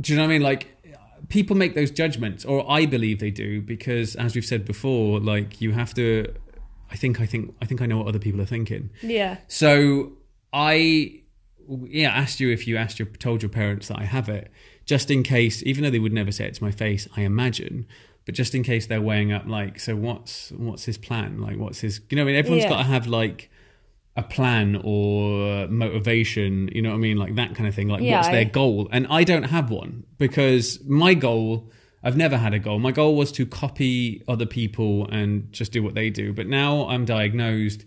do you know what I mean? Like, people make those judgments, or I believe they do, because as we've said before, like you have to. I think I think I think I know what other people are thinking. Yeah. So I, yeah, asked you if you asked your told your parents that I have it, just in case, even though they would never say it to my face, I imagine. But just in case they're weighing up, like, so what's what's his plan? Like, what's his? You know, I mean, everyone's Yeah. got to have like a plan or motivation. You know what I mean? Like that kind of thing. Like, Yeah, what's their I- goal? And I don't have one because my goal. I've never had a goal. My goal was to copy other people and just do what they do. But now I'm diagnosed.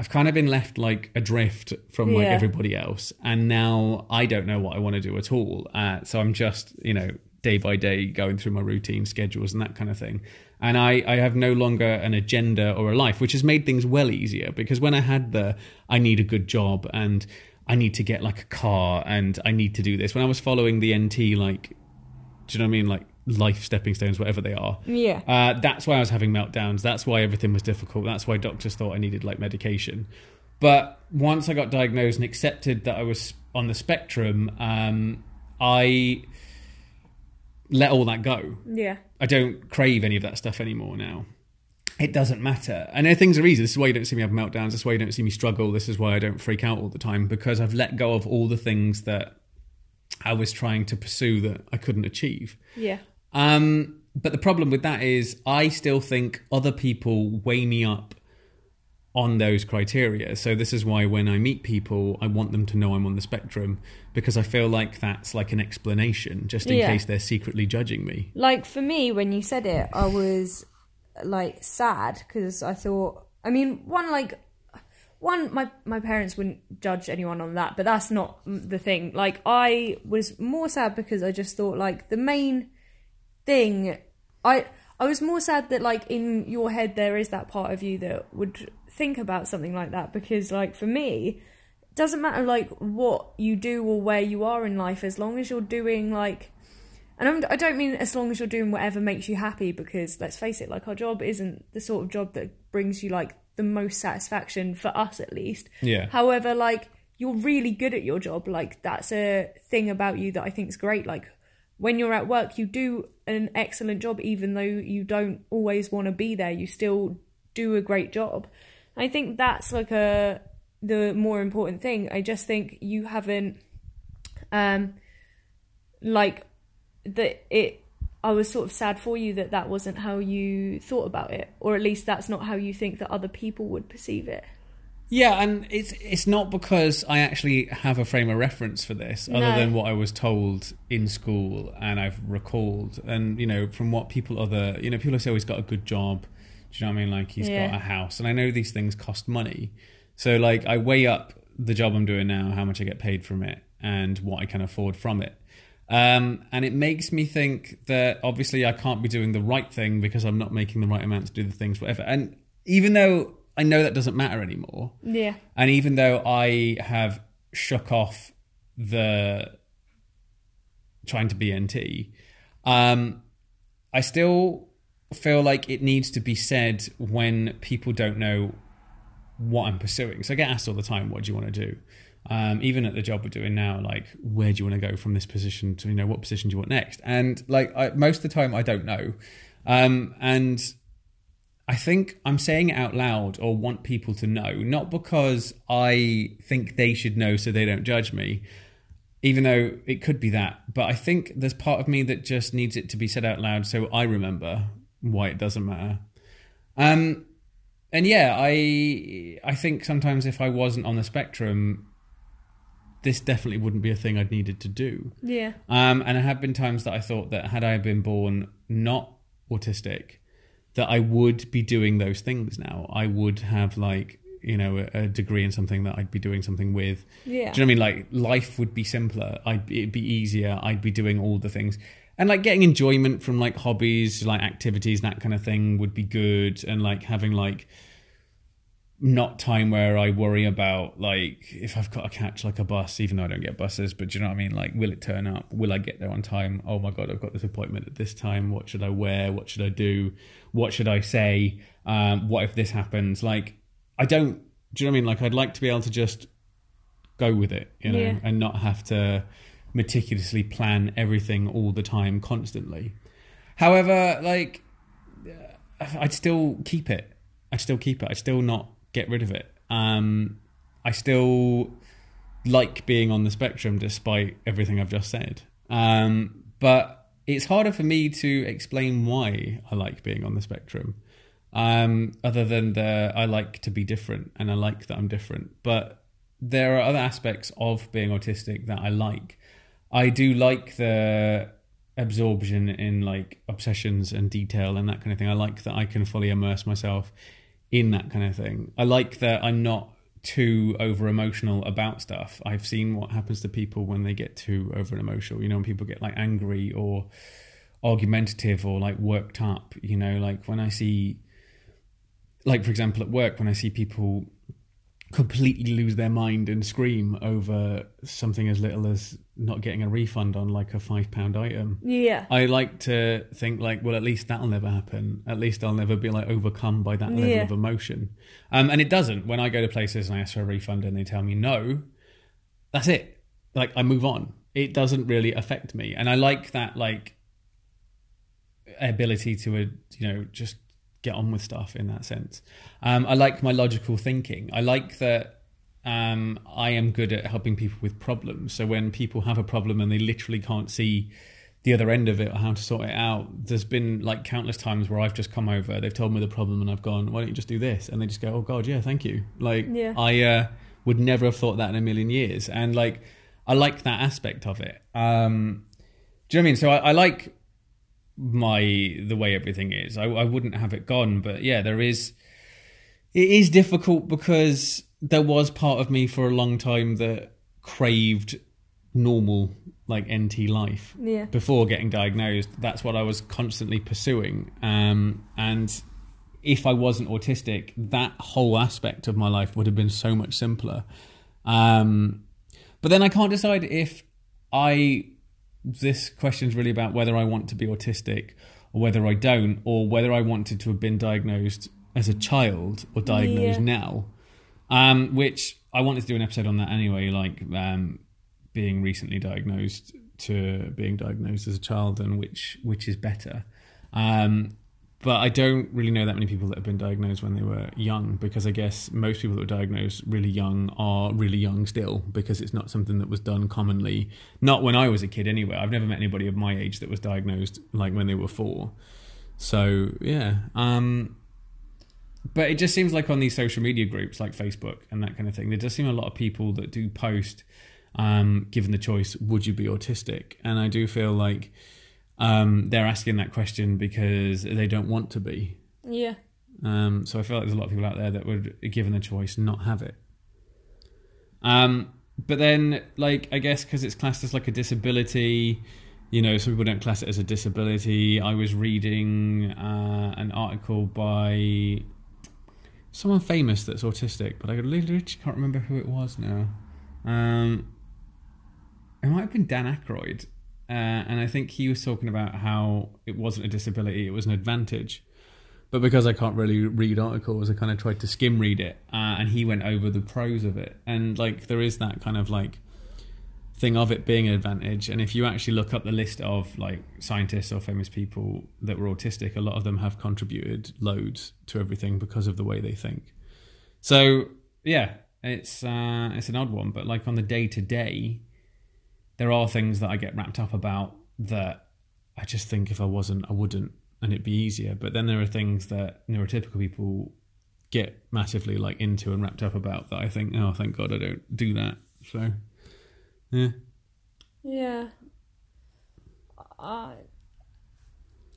I've kind of been left like adrift from like Yeah. everybody else, and now I don't know what I want to do at all. Uh, so I'm just you know day by day going through my routine schedules and that kind of thing. And I, I have no longer an agenda or a life, which has made things well easier because when I had the I need a good job and I need to get like a car and I need to do this. When I was following the NT, like, do you know what I mean? Like life stepping stones, whatever they are. Yeah. Uh, that's why I was having meltdowns. That's why everything was difficult. That's why doctors thought I needed like medication. But once I got diagnosed and accepted that I was on the spectrum, um, I let all that go. Yeah. I don't crave any of that stuff anymore now. It doesn't matter. And uh, things are easy. This is why you don't see me have meltdowns. This is why you don't see me struggle. This is why I don't freak out all the time because I've let go of all the things that I was trying to pursue that I couldn't achieve. Yeah. Um, but the problem with that is I still think other people weigh me up on those criteria. So this is why when I meet people, I want them to know I'm on the spectrum because I feel like that's like an explanation just in Yeah. case they're secretly judging me. Like for me, when you said it, I was like sad because I thought. I mean, one like one my my parents wouldn't judge anyone on that, but that's not the thing. Like I was more sad because I just thought like the main thing I I was more sad that like in your head there is that part of you that would think about something like that because like for me it doesn't matter like what you do or where you are in life as long as you're doing like and I'm, I don't mean as long as you're doing whatever makes you happy because let's face it like our job isn't the sort of job that brings you like the most satisfaction for us at least Yeah. However, like you're really good at your job. Like that's a thing about you that I think is great. Like when you're at work, you do an excellent job, even though you don't always want to be there. You still do a great job. I think that's like a the more important thing. I just think you haven't, um, like that it. I was sort of sad for you that that wasn't how you thought about it, or at least that's not how you think that other people would perceive it. Yeah, and it's it's not because I actually have a frame of reference for this, other No. than what I was told in school and I've recalled, and you know from what people other you know people say always got a good job, you know what I mean? Like he's Yeah. got a house, and I know these things cost money, so like I weigh up the job I'm doing now, how much I get paid from it, and what I can afford from it. Um, and it makes me think that obviously I can't be doing the right thing because I'm not making the right amount to do the things, whatever. And even though I know that doesn't matter anymore, Yeah. and even though I have shook off the trying to be NT, um, I still feel like it needs to be said when people don't know what I'm pursuing. So I get asked all the time, "What do you want to do?" Um, even at the job we're doing now, like, where do you want to go from this position to you know what position do you want next? And like, I, most of the time, I don't know. Um, and I think I'm saying it out loud or want people to know, not because I think they should know so they don't judge me, even though it could be that. But I think there's part of me that just needs it to be said out loud so I remember why it doesn't matter. Um, and yeah, I I think sometimes if I wasn't on the spectrum, this definitely wouldn't be a thing I'd needed to do. Yeah. Um, and there have been times that I thought that had I been born not autistic, that I would be doing those things now. I would have like you know a, a degree in something that I'd be doing something with. Yeah. Do you know what I mean? Like life would be simpler. I'd be, it'd be easier. I'd be doing all the things. And like getting enjoyment from like hobbies, like activities, that kind of thing would be good. And like having like not time where I worry about like if I've got to catch like a bus, even though I don't get buses, but do you know what I mean? Like, will it turn up? Will I get there on time? Oh my god, I've got this appointment at this time. What should I wear? What should I do? What should I say? Um, what if this happens? Like, I don't. Do you know what I mean? Like, I'd like to be able to just go with it, you know, Yeah. and not have to meticulously plan everything all the time, constantly. However, like, I'd still keep it. I'd still keep it. I'd still not get rid of it. Um, I still like being on the spectrum despite everything I've just said. Um, but it's harder for me to explain why I like being on the spectrum. Um, other than the I like to be different and I like that I'm different. But there are other aspects of being autistic that I like. I do like the absorption in like obsessions and detail and that kind of thing. I like that I can fully immerse myself in that kind of thing. I like that I'm not too over emotional about stuff. I've seen what happens to people when they get too over emotional. You know, when people get like angry or argumentative or like worked up, you know, like when I see like for example at work when I see people completely lose their mind and scream over something as little as not getting a refund on like a five pound item. Yeah. I like to think like, well, at least that'll never happen. At least I'll never be like overcome by that level Yeah. of emotion. Um, and it doesn't. When I go to places and I ask for a refund and they tell me no, that's it. Like I move on. It doesn't really affect me, and I like that like ability to uh, you know just get on with stuff in that sense. Um, I like my logical thinking. I like that um, I am good at helping people with problems. So when people have a problem and they literally can't see the other end of it or how to sort it out, there's been like countless times where I've just come over, they've told me the problem, and I've gone, "Why don't you just do this?" And they just go, "Oh God, yeah, thank you." Like Yeah. I uh, would never have thought that in a million years, and like I like that aspect of it. Um, do you know what I mean? So I, I like my the way everything is. I, I wouldn't have it gone, but yeah, there is. It is difficult because there was part of me for a long time that craved normal like NT life Yeah. before getting diagnosed. That's what I was constantly pursuing. Um, and if I wasn't autistic, that whole aspect of my life would have been so much simpler. Um, but then I can't decide if I. This question is really about whether I want to be autistic or whether I don't, or whether I wanted to have been diagnosed as a child or diagnosed Yeah. now. Um, which I wanted to do an episode on that anyway, like um, being recently diagnosed to being diagnosed as a child and which which is better. Um, but I don't really know that many people that have been diagnosed when they were young because I guess most people that were diagnosed really young are really young still because it's not something that was done commonly. Not when I was a kid anyway. I've never met anybody of my age that was diagnosed like when they were four. So yeah. Um, but it just seems like on these social media groups like Facebook and that kind of thing, there does seem a lot of people that do post, um, given the choice, would you be autistic? And I do feel like um, they're asking that question because they don't want to be. Yeah. Um, so I feel like there's a lot of people out there that would, given the choice, not have it. Um, but then, like, I guess because it's classed as like a disability, you know, some people don't class it as a disability. I was reading uh, an article by someone famous that's autistic, but I literally can't remember who it was now. Um, it might have been Dan Aykroyd, uh, and I think he was talking about how it wasn't a disability; it was an advantage. But because I can't really read articles, I kind of tried to skim read it, uh, and he went over the pros of it, and like there is that kind of like thing of it being an advantage. And if you actually look up the list of like scientists or famous people that were autistic, a lot of them have contributed loads to everything because of the way they think. So yeah, it's uh, it's an odd one, but like on the day to day, there are things that I get wrapped up about that I just think if I wasn't, I wouldn't, and it'd be easier. But then there are things that neurotypical people get massively like into and wrapped up about that I think, oh, thank God I don't do that. So yeah. Yeah. I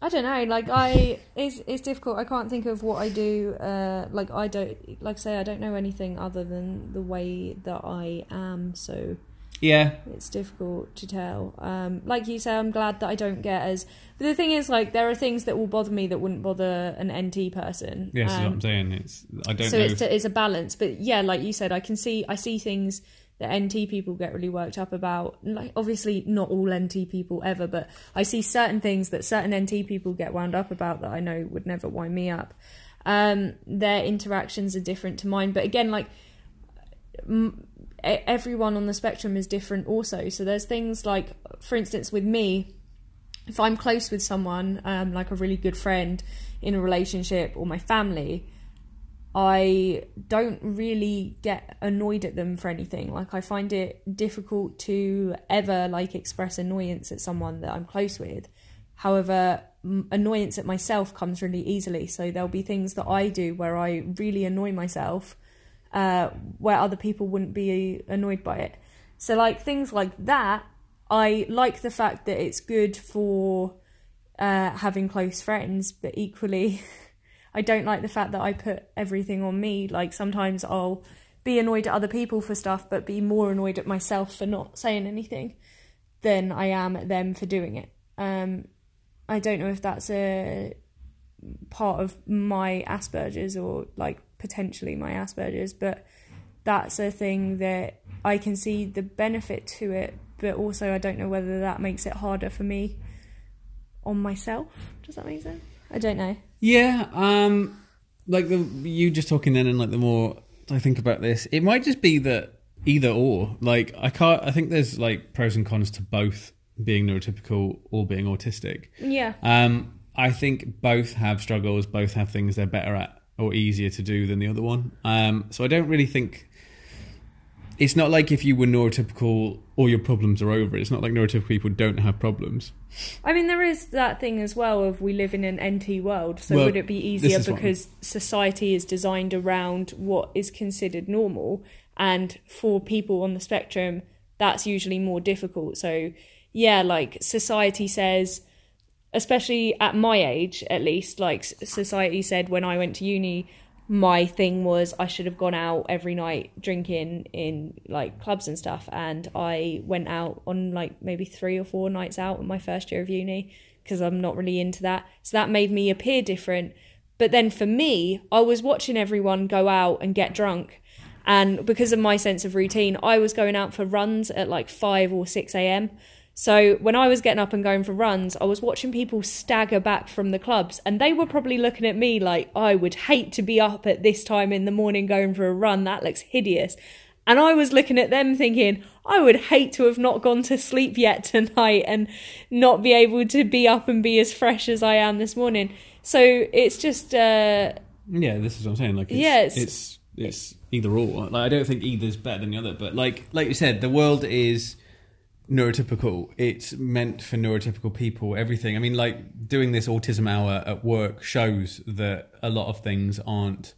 I don't know. Like I, it's it's difficult. I can't think of what I do. Uh, like I don't, like I say, I don't know anything other than the way that I am. So Yeah, it's difficult to tell. Um, like you say, I'm glad that I don't get as. But the thing is, like, there are things that will bother me that wouldn't bother an NT person. yes, that's what Um, I'm saying. It's I don't so know. it's, it's a balance. But yeah, like you said, I can see I see things that NT people get really worked up about. Like obviously not all NT people ever, but I see certain things that certain NT people get wound up about that I know would never wind me up. Um, their interactions are different to mine, but again, like m- everyone on the spectrum is different also. So there's things like, for instance, with me, if I'm close with someone, um, like a really good friend in a relationship or my family, I don't really get annoyed at them for anything. Like I find it difficult to ever like express annoyance at someone that I'm close with. However, annoyance at myself comes really easily. So there'll be things that I do where I really annoy myself, uh, where other people wouldn't be annoyed by it. So like things like that, I like the fact that it's good for uh, having close friends, but equally, I don't like the fact that I put everything on me. Like sometimes I'll be annoyed at other people for stuff, but be more annoyed at myself for not saying anything than I am at them for doing it. Um, I don't know if that's a part of my Asperger's or like potentially my Asperger's, but that's a thing that I can see the benefit to it, but also I don't know whether that makes it harder for me on myself. Does that make sense? I don't know. Yeah, um, like the you just talking then, and like the more I think about this, it might just be that either or. Like I can't. I think there's like pros and cons to both being neurotypical or being autistic. Yeah. Um, I think both have struggles. Both have things they're better at or easier to do than the other one. Um, so I don't really think it's not like if you were neurotypical, all your problems are over. It's not like neurotypical people don't have problems. I mean, there is that thing as well of we live in an NT world, so Well, would it be easier because society is designed around what is considered normal, and for people on the spectrum, that's usually more difficult. So, yeah, like society says, especially at my age, at least, like society said when I went to uni, my thing was I should have gone out every night drinking in like clubs and stuff. And I went out on like maybe three or four nights out in my first year of uni because I'm not really into that. So that made me appear different. But then for me, I was watching everyone go out and get drunk. And because of my sense of routine, I was going out for runs at like 5 or 6 a.m. So when I was getting up and going for runs, I was watching people stagger back from the clubs, and they were probably looking at me like, I would hate to be up at this time in the morning going for a run. That looks hideous. And I was looking at them thinking, I would hate to have not gone to sleep yet tonight and not be able to be up and be as fresh as I am this morning. So it's just, uh, Yeah, this is what I'm saying. Like, it's, Yeah, it's- it's it's either or. Like, I don't think either's better than the other. But like like you said, the world is neurotypical. It's meant for neurotypical people. Everything. I mean, like doing this autism hour at work shows that a lot of things aren't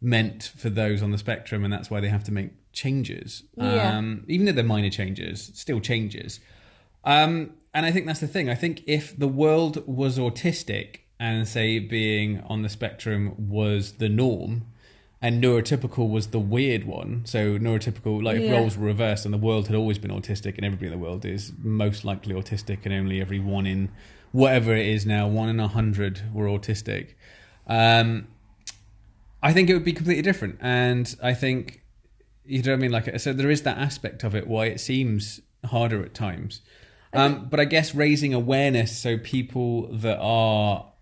meant for those on the spectrum, and that's why they have to make changes. Yeah. Um, even if they're minor changes, still changes. Um, and I think that's the thing. I think if the world was autistic and say being on the spectrum was the norm and neurotypical was the weird one, so neurotypical, like if roles were reversed and the world had always been autistic and everybody in the world is most likely autistic and only every one in whatever it is now, one in a hundred were autistic. Um, I think it would be completely different. And I think, you know what I mean? Like, so there is that aspect of it why it seems harder at times. Um, but I guess raising awareness so people that are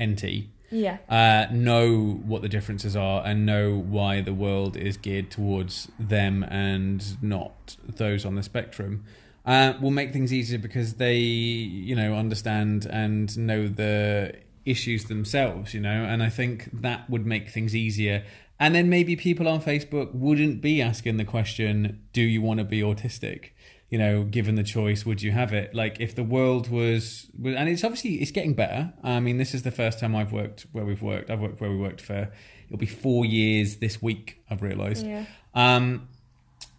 NT yeah. uh, know what the differences are and know why the world is geared towards them and not those on the spectrum uh, will make things easier because they, you know, understand and know the issues themselves, you know, and I think that would make things easier. And then maybe people on Facebook wouldn't be asking the question, do you want to be autistic? You know, given the choice, would you have it? Like, if the world was, and it's obviously it's getting better. I mean, this is the first time I've worked where we've worked. I've worked where we worked for it'll be four years this week. I've realised. Yeah. Um,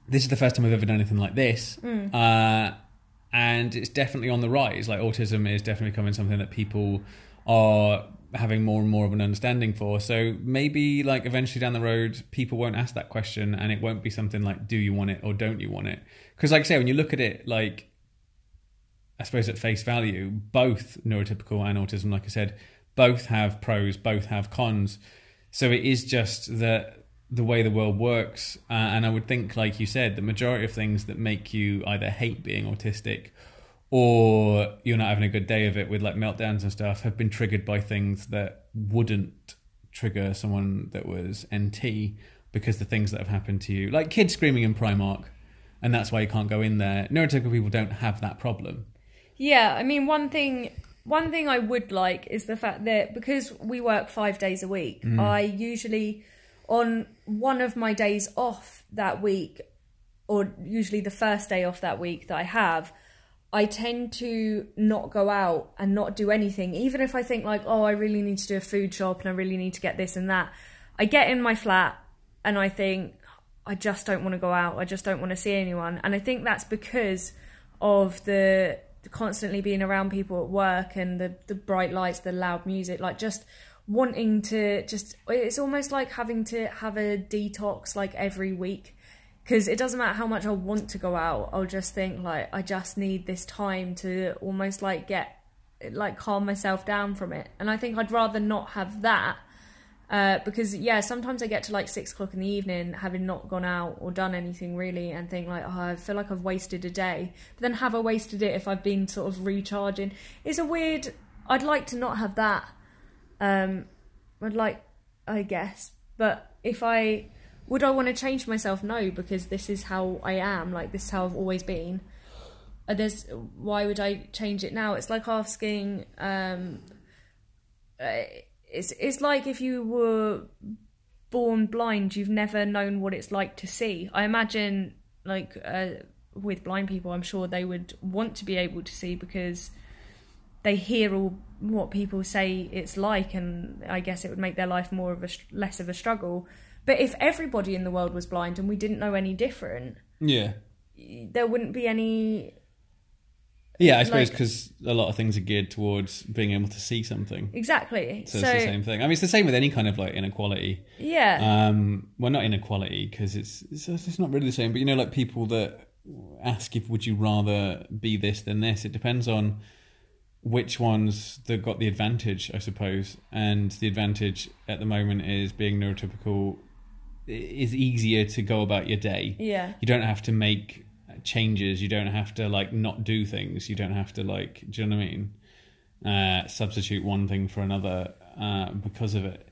this is the first time I've ever done anything like this, uh, and it's definitely on the rise. Like autism is definitely becoming something that people are having more and more of an understanding for. So maybe like eventually down the road, people won't ask that question, and it won't be something like, "Do you want it or don't you want it?" Because like I say, when you look at it, like I suppose at face value, both neurotypical and autism, like I said, both have pros, both have cons. So it is just that the way the world works, uh, and I would think, like you said, the majority of things that make you either hate being autistic or you're not having a good day of it with like meltdowns and stuff have been triggered by things that wouldn't trigger someone that was NT because the things that have happened to you, like kids screaming in Primark, and that's why you can't go in there. Neurotypical people don't have that problem. Yeah, I mean, one thing one thing I would like is the fact that because we work five days a week, Mm. I usually on one of my days off that week, or usually the first day off that week that I have, I tend to not go out and not do anything, even if I think like, oh, I really need to do a food shop and I really need to get this and that. I get in my flat and I think I just don't want to go out. I just don't want to see anyone, and I think that's because of the constantly being around people at work and the the bright lights, the loud music, like just wanting to just it's almost like having to have a detox like every week because it doesn't matter how much I want to go out I'll just think like I just need this time to almost like get like calm myself down from it and I think I'd rather not have that uh, because yeah sometimes I get to like six o'clock in the evening having not gone out or done anything really and think like oh, I feel like I've wasted a day but then have I wasted it if I've been sort of recharging it's a weird I'd like to not have that um, I'd like, I guess, but if I would, I want to change myself. No, because this is how I am. Like this is how I've always been. Uh, There's why would I change it now? It's like asking. Um, uh, it's it's like if you were born blind, you've never known what it's like to see. I imagine, like uh, with blind people, I'm sure they would want to be able to see because they hear all what people say it's like, and I guess it would make their life more of a less of a struggle. But if everybody in the world was blind and we didn't know any different, Yeah. there wouldn't be any. Yeah, I suppose Like- because a lot of things are geared towards being able to see something. Exactly. So, So, it's the same thing. I mean, it's the same with any kind of like inequality. yeah, Um, well, not inequality because it's, it's it's not really the same. But you know, like people that ask if would you rather be this than this. It depends on which ones that got the advantage, I suppose. And the advantage at the moment is being neurotypical is easier to go about your day. yeah, You don't have to make changes. You don't have to like not do things. You don't have to like, do you know what I mean? Uh, substitute one thing for another uh, because of it.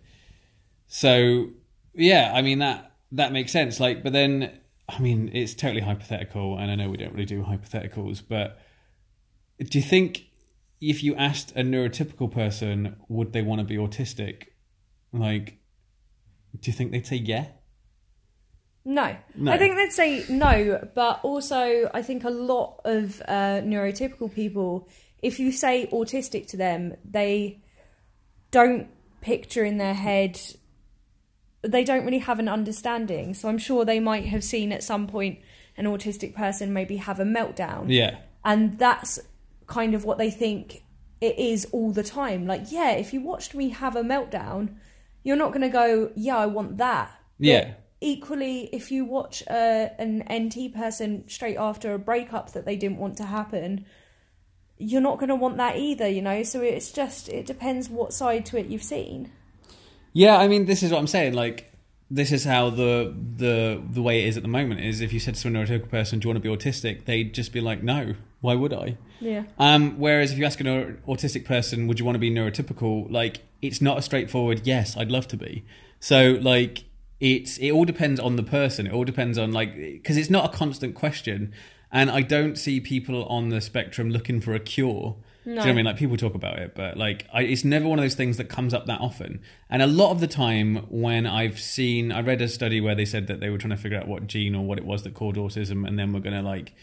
So yeah, I mean that that makes sense. Like, but then I mean it's totally hypothetical, and I know we don't really do hypotheticals, but do you think if you asked a neurotypical person would they want to be autistic, like, do you think they'd say yeah? No. No. I think they'd say no, but also I think a lot of uh, neurotypical people, if you say autistic to them, they don't picture in their head, they don't really have an understanding. So I'm sure they might have seen at some point an autistic person maybe have a meltdown. Yeah, And that's kind of what they think it is all the time. Like, yeah, if you watched me have a meltdown, you're not going to go, yeah, I want that. But Yeah. Equally, if you watch uh, an NT person straight after a breakup that they didn't want to happen, you're not going to want that either, you know? So it's just, it depends what side to it you've seen. Yeah, I mean, this is what I'm saying. Like, this is how the the the way it is at the moment. Is if you said to a neurotypical person, "Do you want to be autistic?" They'd just be like, "No, why would I?" Yeah. Um, whereas if you ask an autistic person, "Would you want to be neurotypical?" Like, it's not a straightforward yes. I'd love to be. So, like, it's it all depends on the person. It all depends on like because it's not a constant question, and I don't see people on the spectrum looking for a cure. Do you know what I mean? Like people talk about it, but like I, it's never one of those things that comes up that often. And a lot of the time, when I've seen, I read a study where they said that they were trying to figure out what gene or what it was that caused autism, and then we're going to like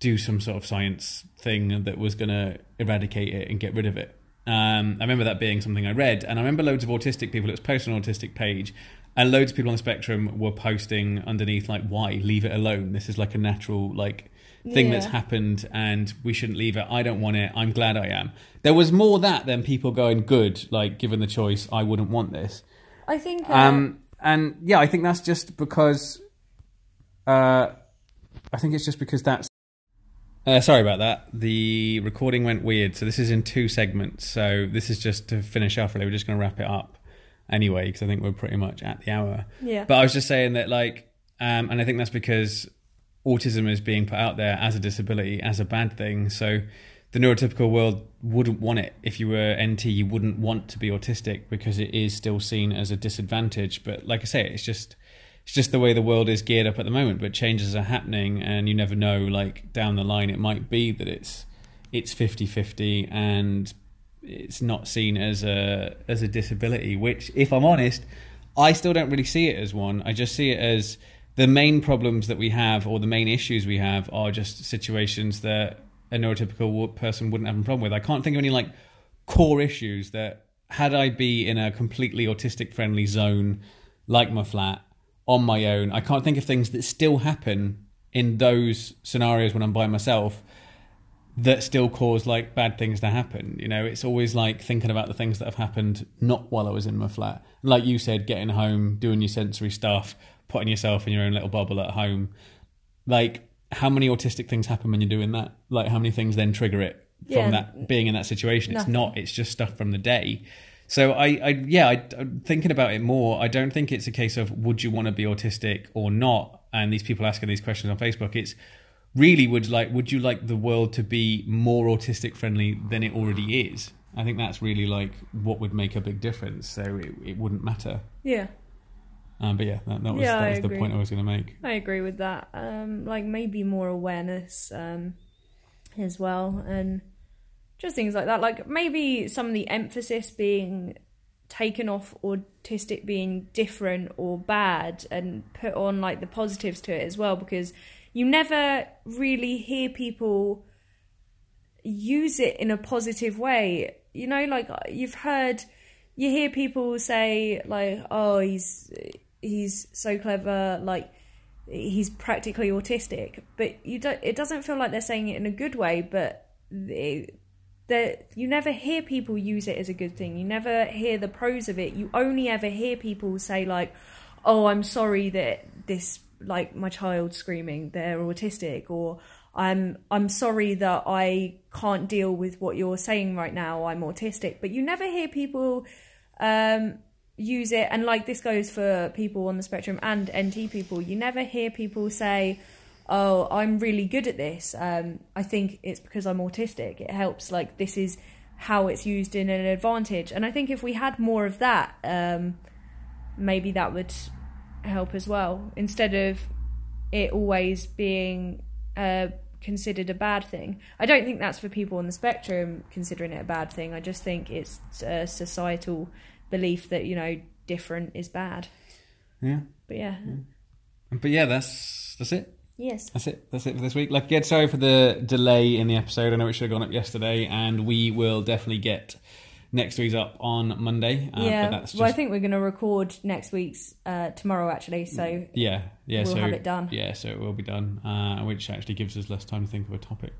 do some sort of science thing that was going to eradicate it and get rid of it. Um, I remember that being something I read, and I remember loads of autistic people. It was posted on an autistic page, and loads of people on the spectrum were posting underneath like, "Why leave it alone? This is like a natural like thing that's happened and we shouldn't leave it. I don't want it. I'm glad I am. There was more that than people going, good, like given the choice, I wouldn't want this. I think. Uh, Um, and yeah, I think that's just because. Uh, I think it's just because that's. Uh, sorry about that. The recording went weird, so this is in two segments. So this is just to finish off. Really, we're just going to wrap it up anyway because I think we're pretty much at the hour. yeah. But I was just saying that, like, um, and I think that's because autism is being put out there as a disability, as a bad thing. So the neurotypical world wouldn't want it. If you were NT, you wouldn't want to be autistic because it is still seen as a disadvantage. But like I say, it's just it's just the way the world is geared up at the moment. But changes are happening, and you never know. Like down the line, it might be that it's it's 50-50 and it's not seen as a as a disability. Which, if I'm honest, I still don't really see it as one. I just see it as the main problems that we have, or the main issues we have, are just situations that a neurotypical person wouldn't have a problem with. I can't think of any like core issues that had I be in a completely autistic friendly zone like my flat on my own, I can't think of things that still happen in those scenarios when I'm by myself that still cause like bad things to happen. You know, it's always like thinking about the things that have happened not while I was in my flat. Like you said, getting home, doing your sensory stuff, putting yourself in your own little bubble at home. Like, how many autistic things happen when you're doing that? Like, how many things then trigger it from Yeah. that being in that situation? It's not. It's just stuff from the day. So I, I yeah, I, I'm thinking about it more. I don't think it's a case of would you want to be autistic or not. And these people asking these questions on Facebook, it's really would like would you like the world to be more autistic friendly than it already is? I think that's really like what would make a big difference. So it, it wouldn't matter. Yeah. Um, but yeah, that, that was Yeah, that was the point I was going to make. I agree with that. Um, like maybe more awareness um, as well, and just things like that. Like maybe some of the emphasis being taken off autistic being different or bad, and put on like the positives to it as well, because you never really hear people use it in a positive way. You know, like you've heard, you hear people say like, "Oh, he's he's so clever," like he's practically autistic, but you don't. It doesn't feel like they're saying it in a good way, but that you never hear people use it as a good thing. You never hear the pros of it. You only ever hear people say like, "Oh, I'm sorry that this like my child screaming they're autistic," or "I'm I'm sorry that I can't deal with what you're saying right now. I'm autistic." But you never hear people um, use it, and like this goes for people on the spectrum and NT people. You never hear people say, "Oh, I'm really good at this. Um, I think it's because I'm autistic. It helps. Like this is how it's used in an advantage." And I think if we had more of that, um, maybe that would help as well. Instead of it always being uh, considered a bad thing. I don't think that's for people on the spectrum considering it a bad thing. I just think it's a societal belief that you know different is bad. Yeah, But yeah, but yeah, that's that's it. yes, That's it. That's it for this week. Like again, sorry for the delay in the episode. I know it should have gone up yesterday, and we will definitely get next week's up on Monday. Uh, yeah. but that's just, Well, I think we're going to record next week's uh, tomorrow actually. So yeah, yeah. we'll so have it done. Yeah, so it will be done, uh, which actually gives us less time to think of a topic.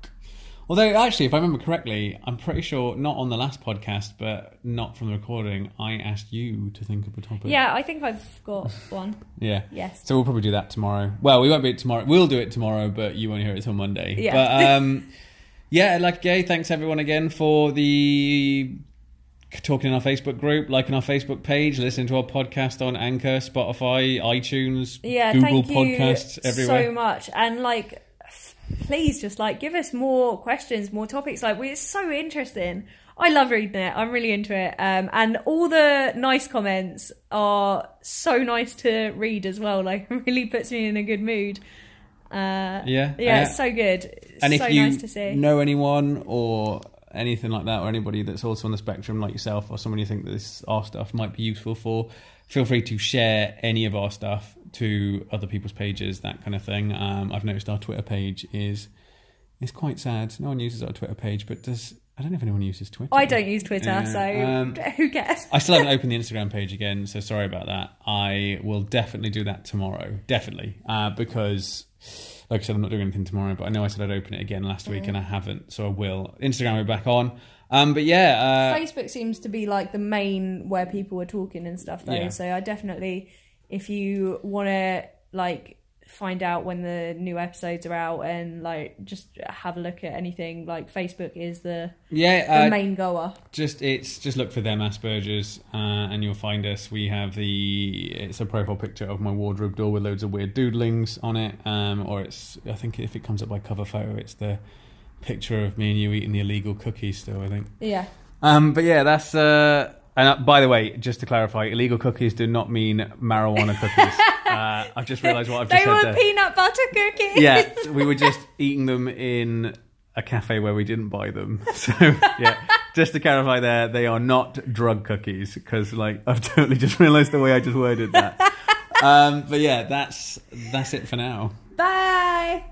Although, actually, if I remember correctly, I'm pretty sure not on the last podcast, but not from the recording, I asked you to think of a topic. yeah, I think I've got one. Yeah. Yes. So we'll probably do that tomorrow. Well, we won't be it tomorrow. We'll do it tomorrow, but you won't hear it till Monday. Yeah. But um, yeah, like gay. Thanks everyone again for the talking in our Facebook group, liking our Facebook page, listening to our podcast on Anchor, Spotify, iTunes, Yeah, Google thank you Podcasts, everywhere. so much. And like, please just like give us more questions, more topics. Like, we, it's so interesting. I love reading it. I'm really into it. Um, and all the nice comments are so nice to read as well. Like, it really puts me in a good mood. Uh, yeah, yeah, uh, it's so good. It's and so if you nice to see. know anyone or anything like that, or anybody that's also on the spectrum like yourself, or someone you think that this our stuff might be useful for, feel free to share any of our stuff to other people's pages, that kind of thing. Um, I've noticed our Twitter page is is quite sad. No one uses our Twitter page, but does I don't know if anyone uses Twitter. I don't use Twitter, Yeah, so um, who cares? I still haven't opened the Instagram page again, so sorry about that. I will definitely do that tomorrow, definitely, uh, because like I said, I'm not doing anything tomorrow, but I know I said I'd open it again last week, and I haven't, so I will. Instagram we're back on. Um, but yeah, uh, Facebook seems to be like the main where people are talking and stuff though. Yeah. So I definitely, if you want to like find out when the new episodes are out and like just have a look at anything, like Facebook is the, yeah, the uh, main goer. just it's just look for them Asperger's, uh, and you'll find us. We have the it's a profile picture of my wardrobe door with loads of weird doodlings on it, um, or it's I think if it comes up by cover photo, it's the picture of me and you eating the illegal cookies. Still, I think. Yeah. Um, but yeah, that's. Uh, and uh, by the way, just to clarify, illegal cookies do not mean marijuana cookies. uh, I've just realised what I've just They said They were there. peanut butter cookies. yeah, we were just eating them in a cafe where we didn't buy them. So yeah, just to clarify, there they are not drug cookies because like I've totally just realised the way I just worded that. um, but yeah, that's that's it for now. Bye.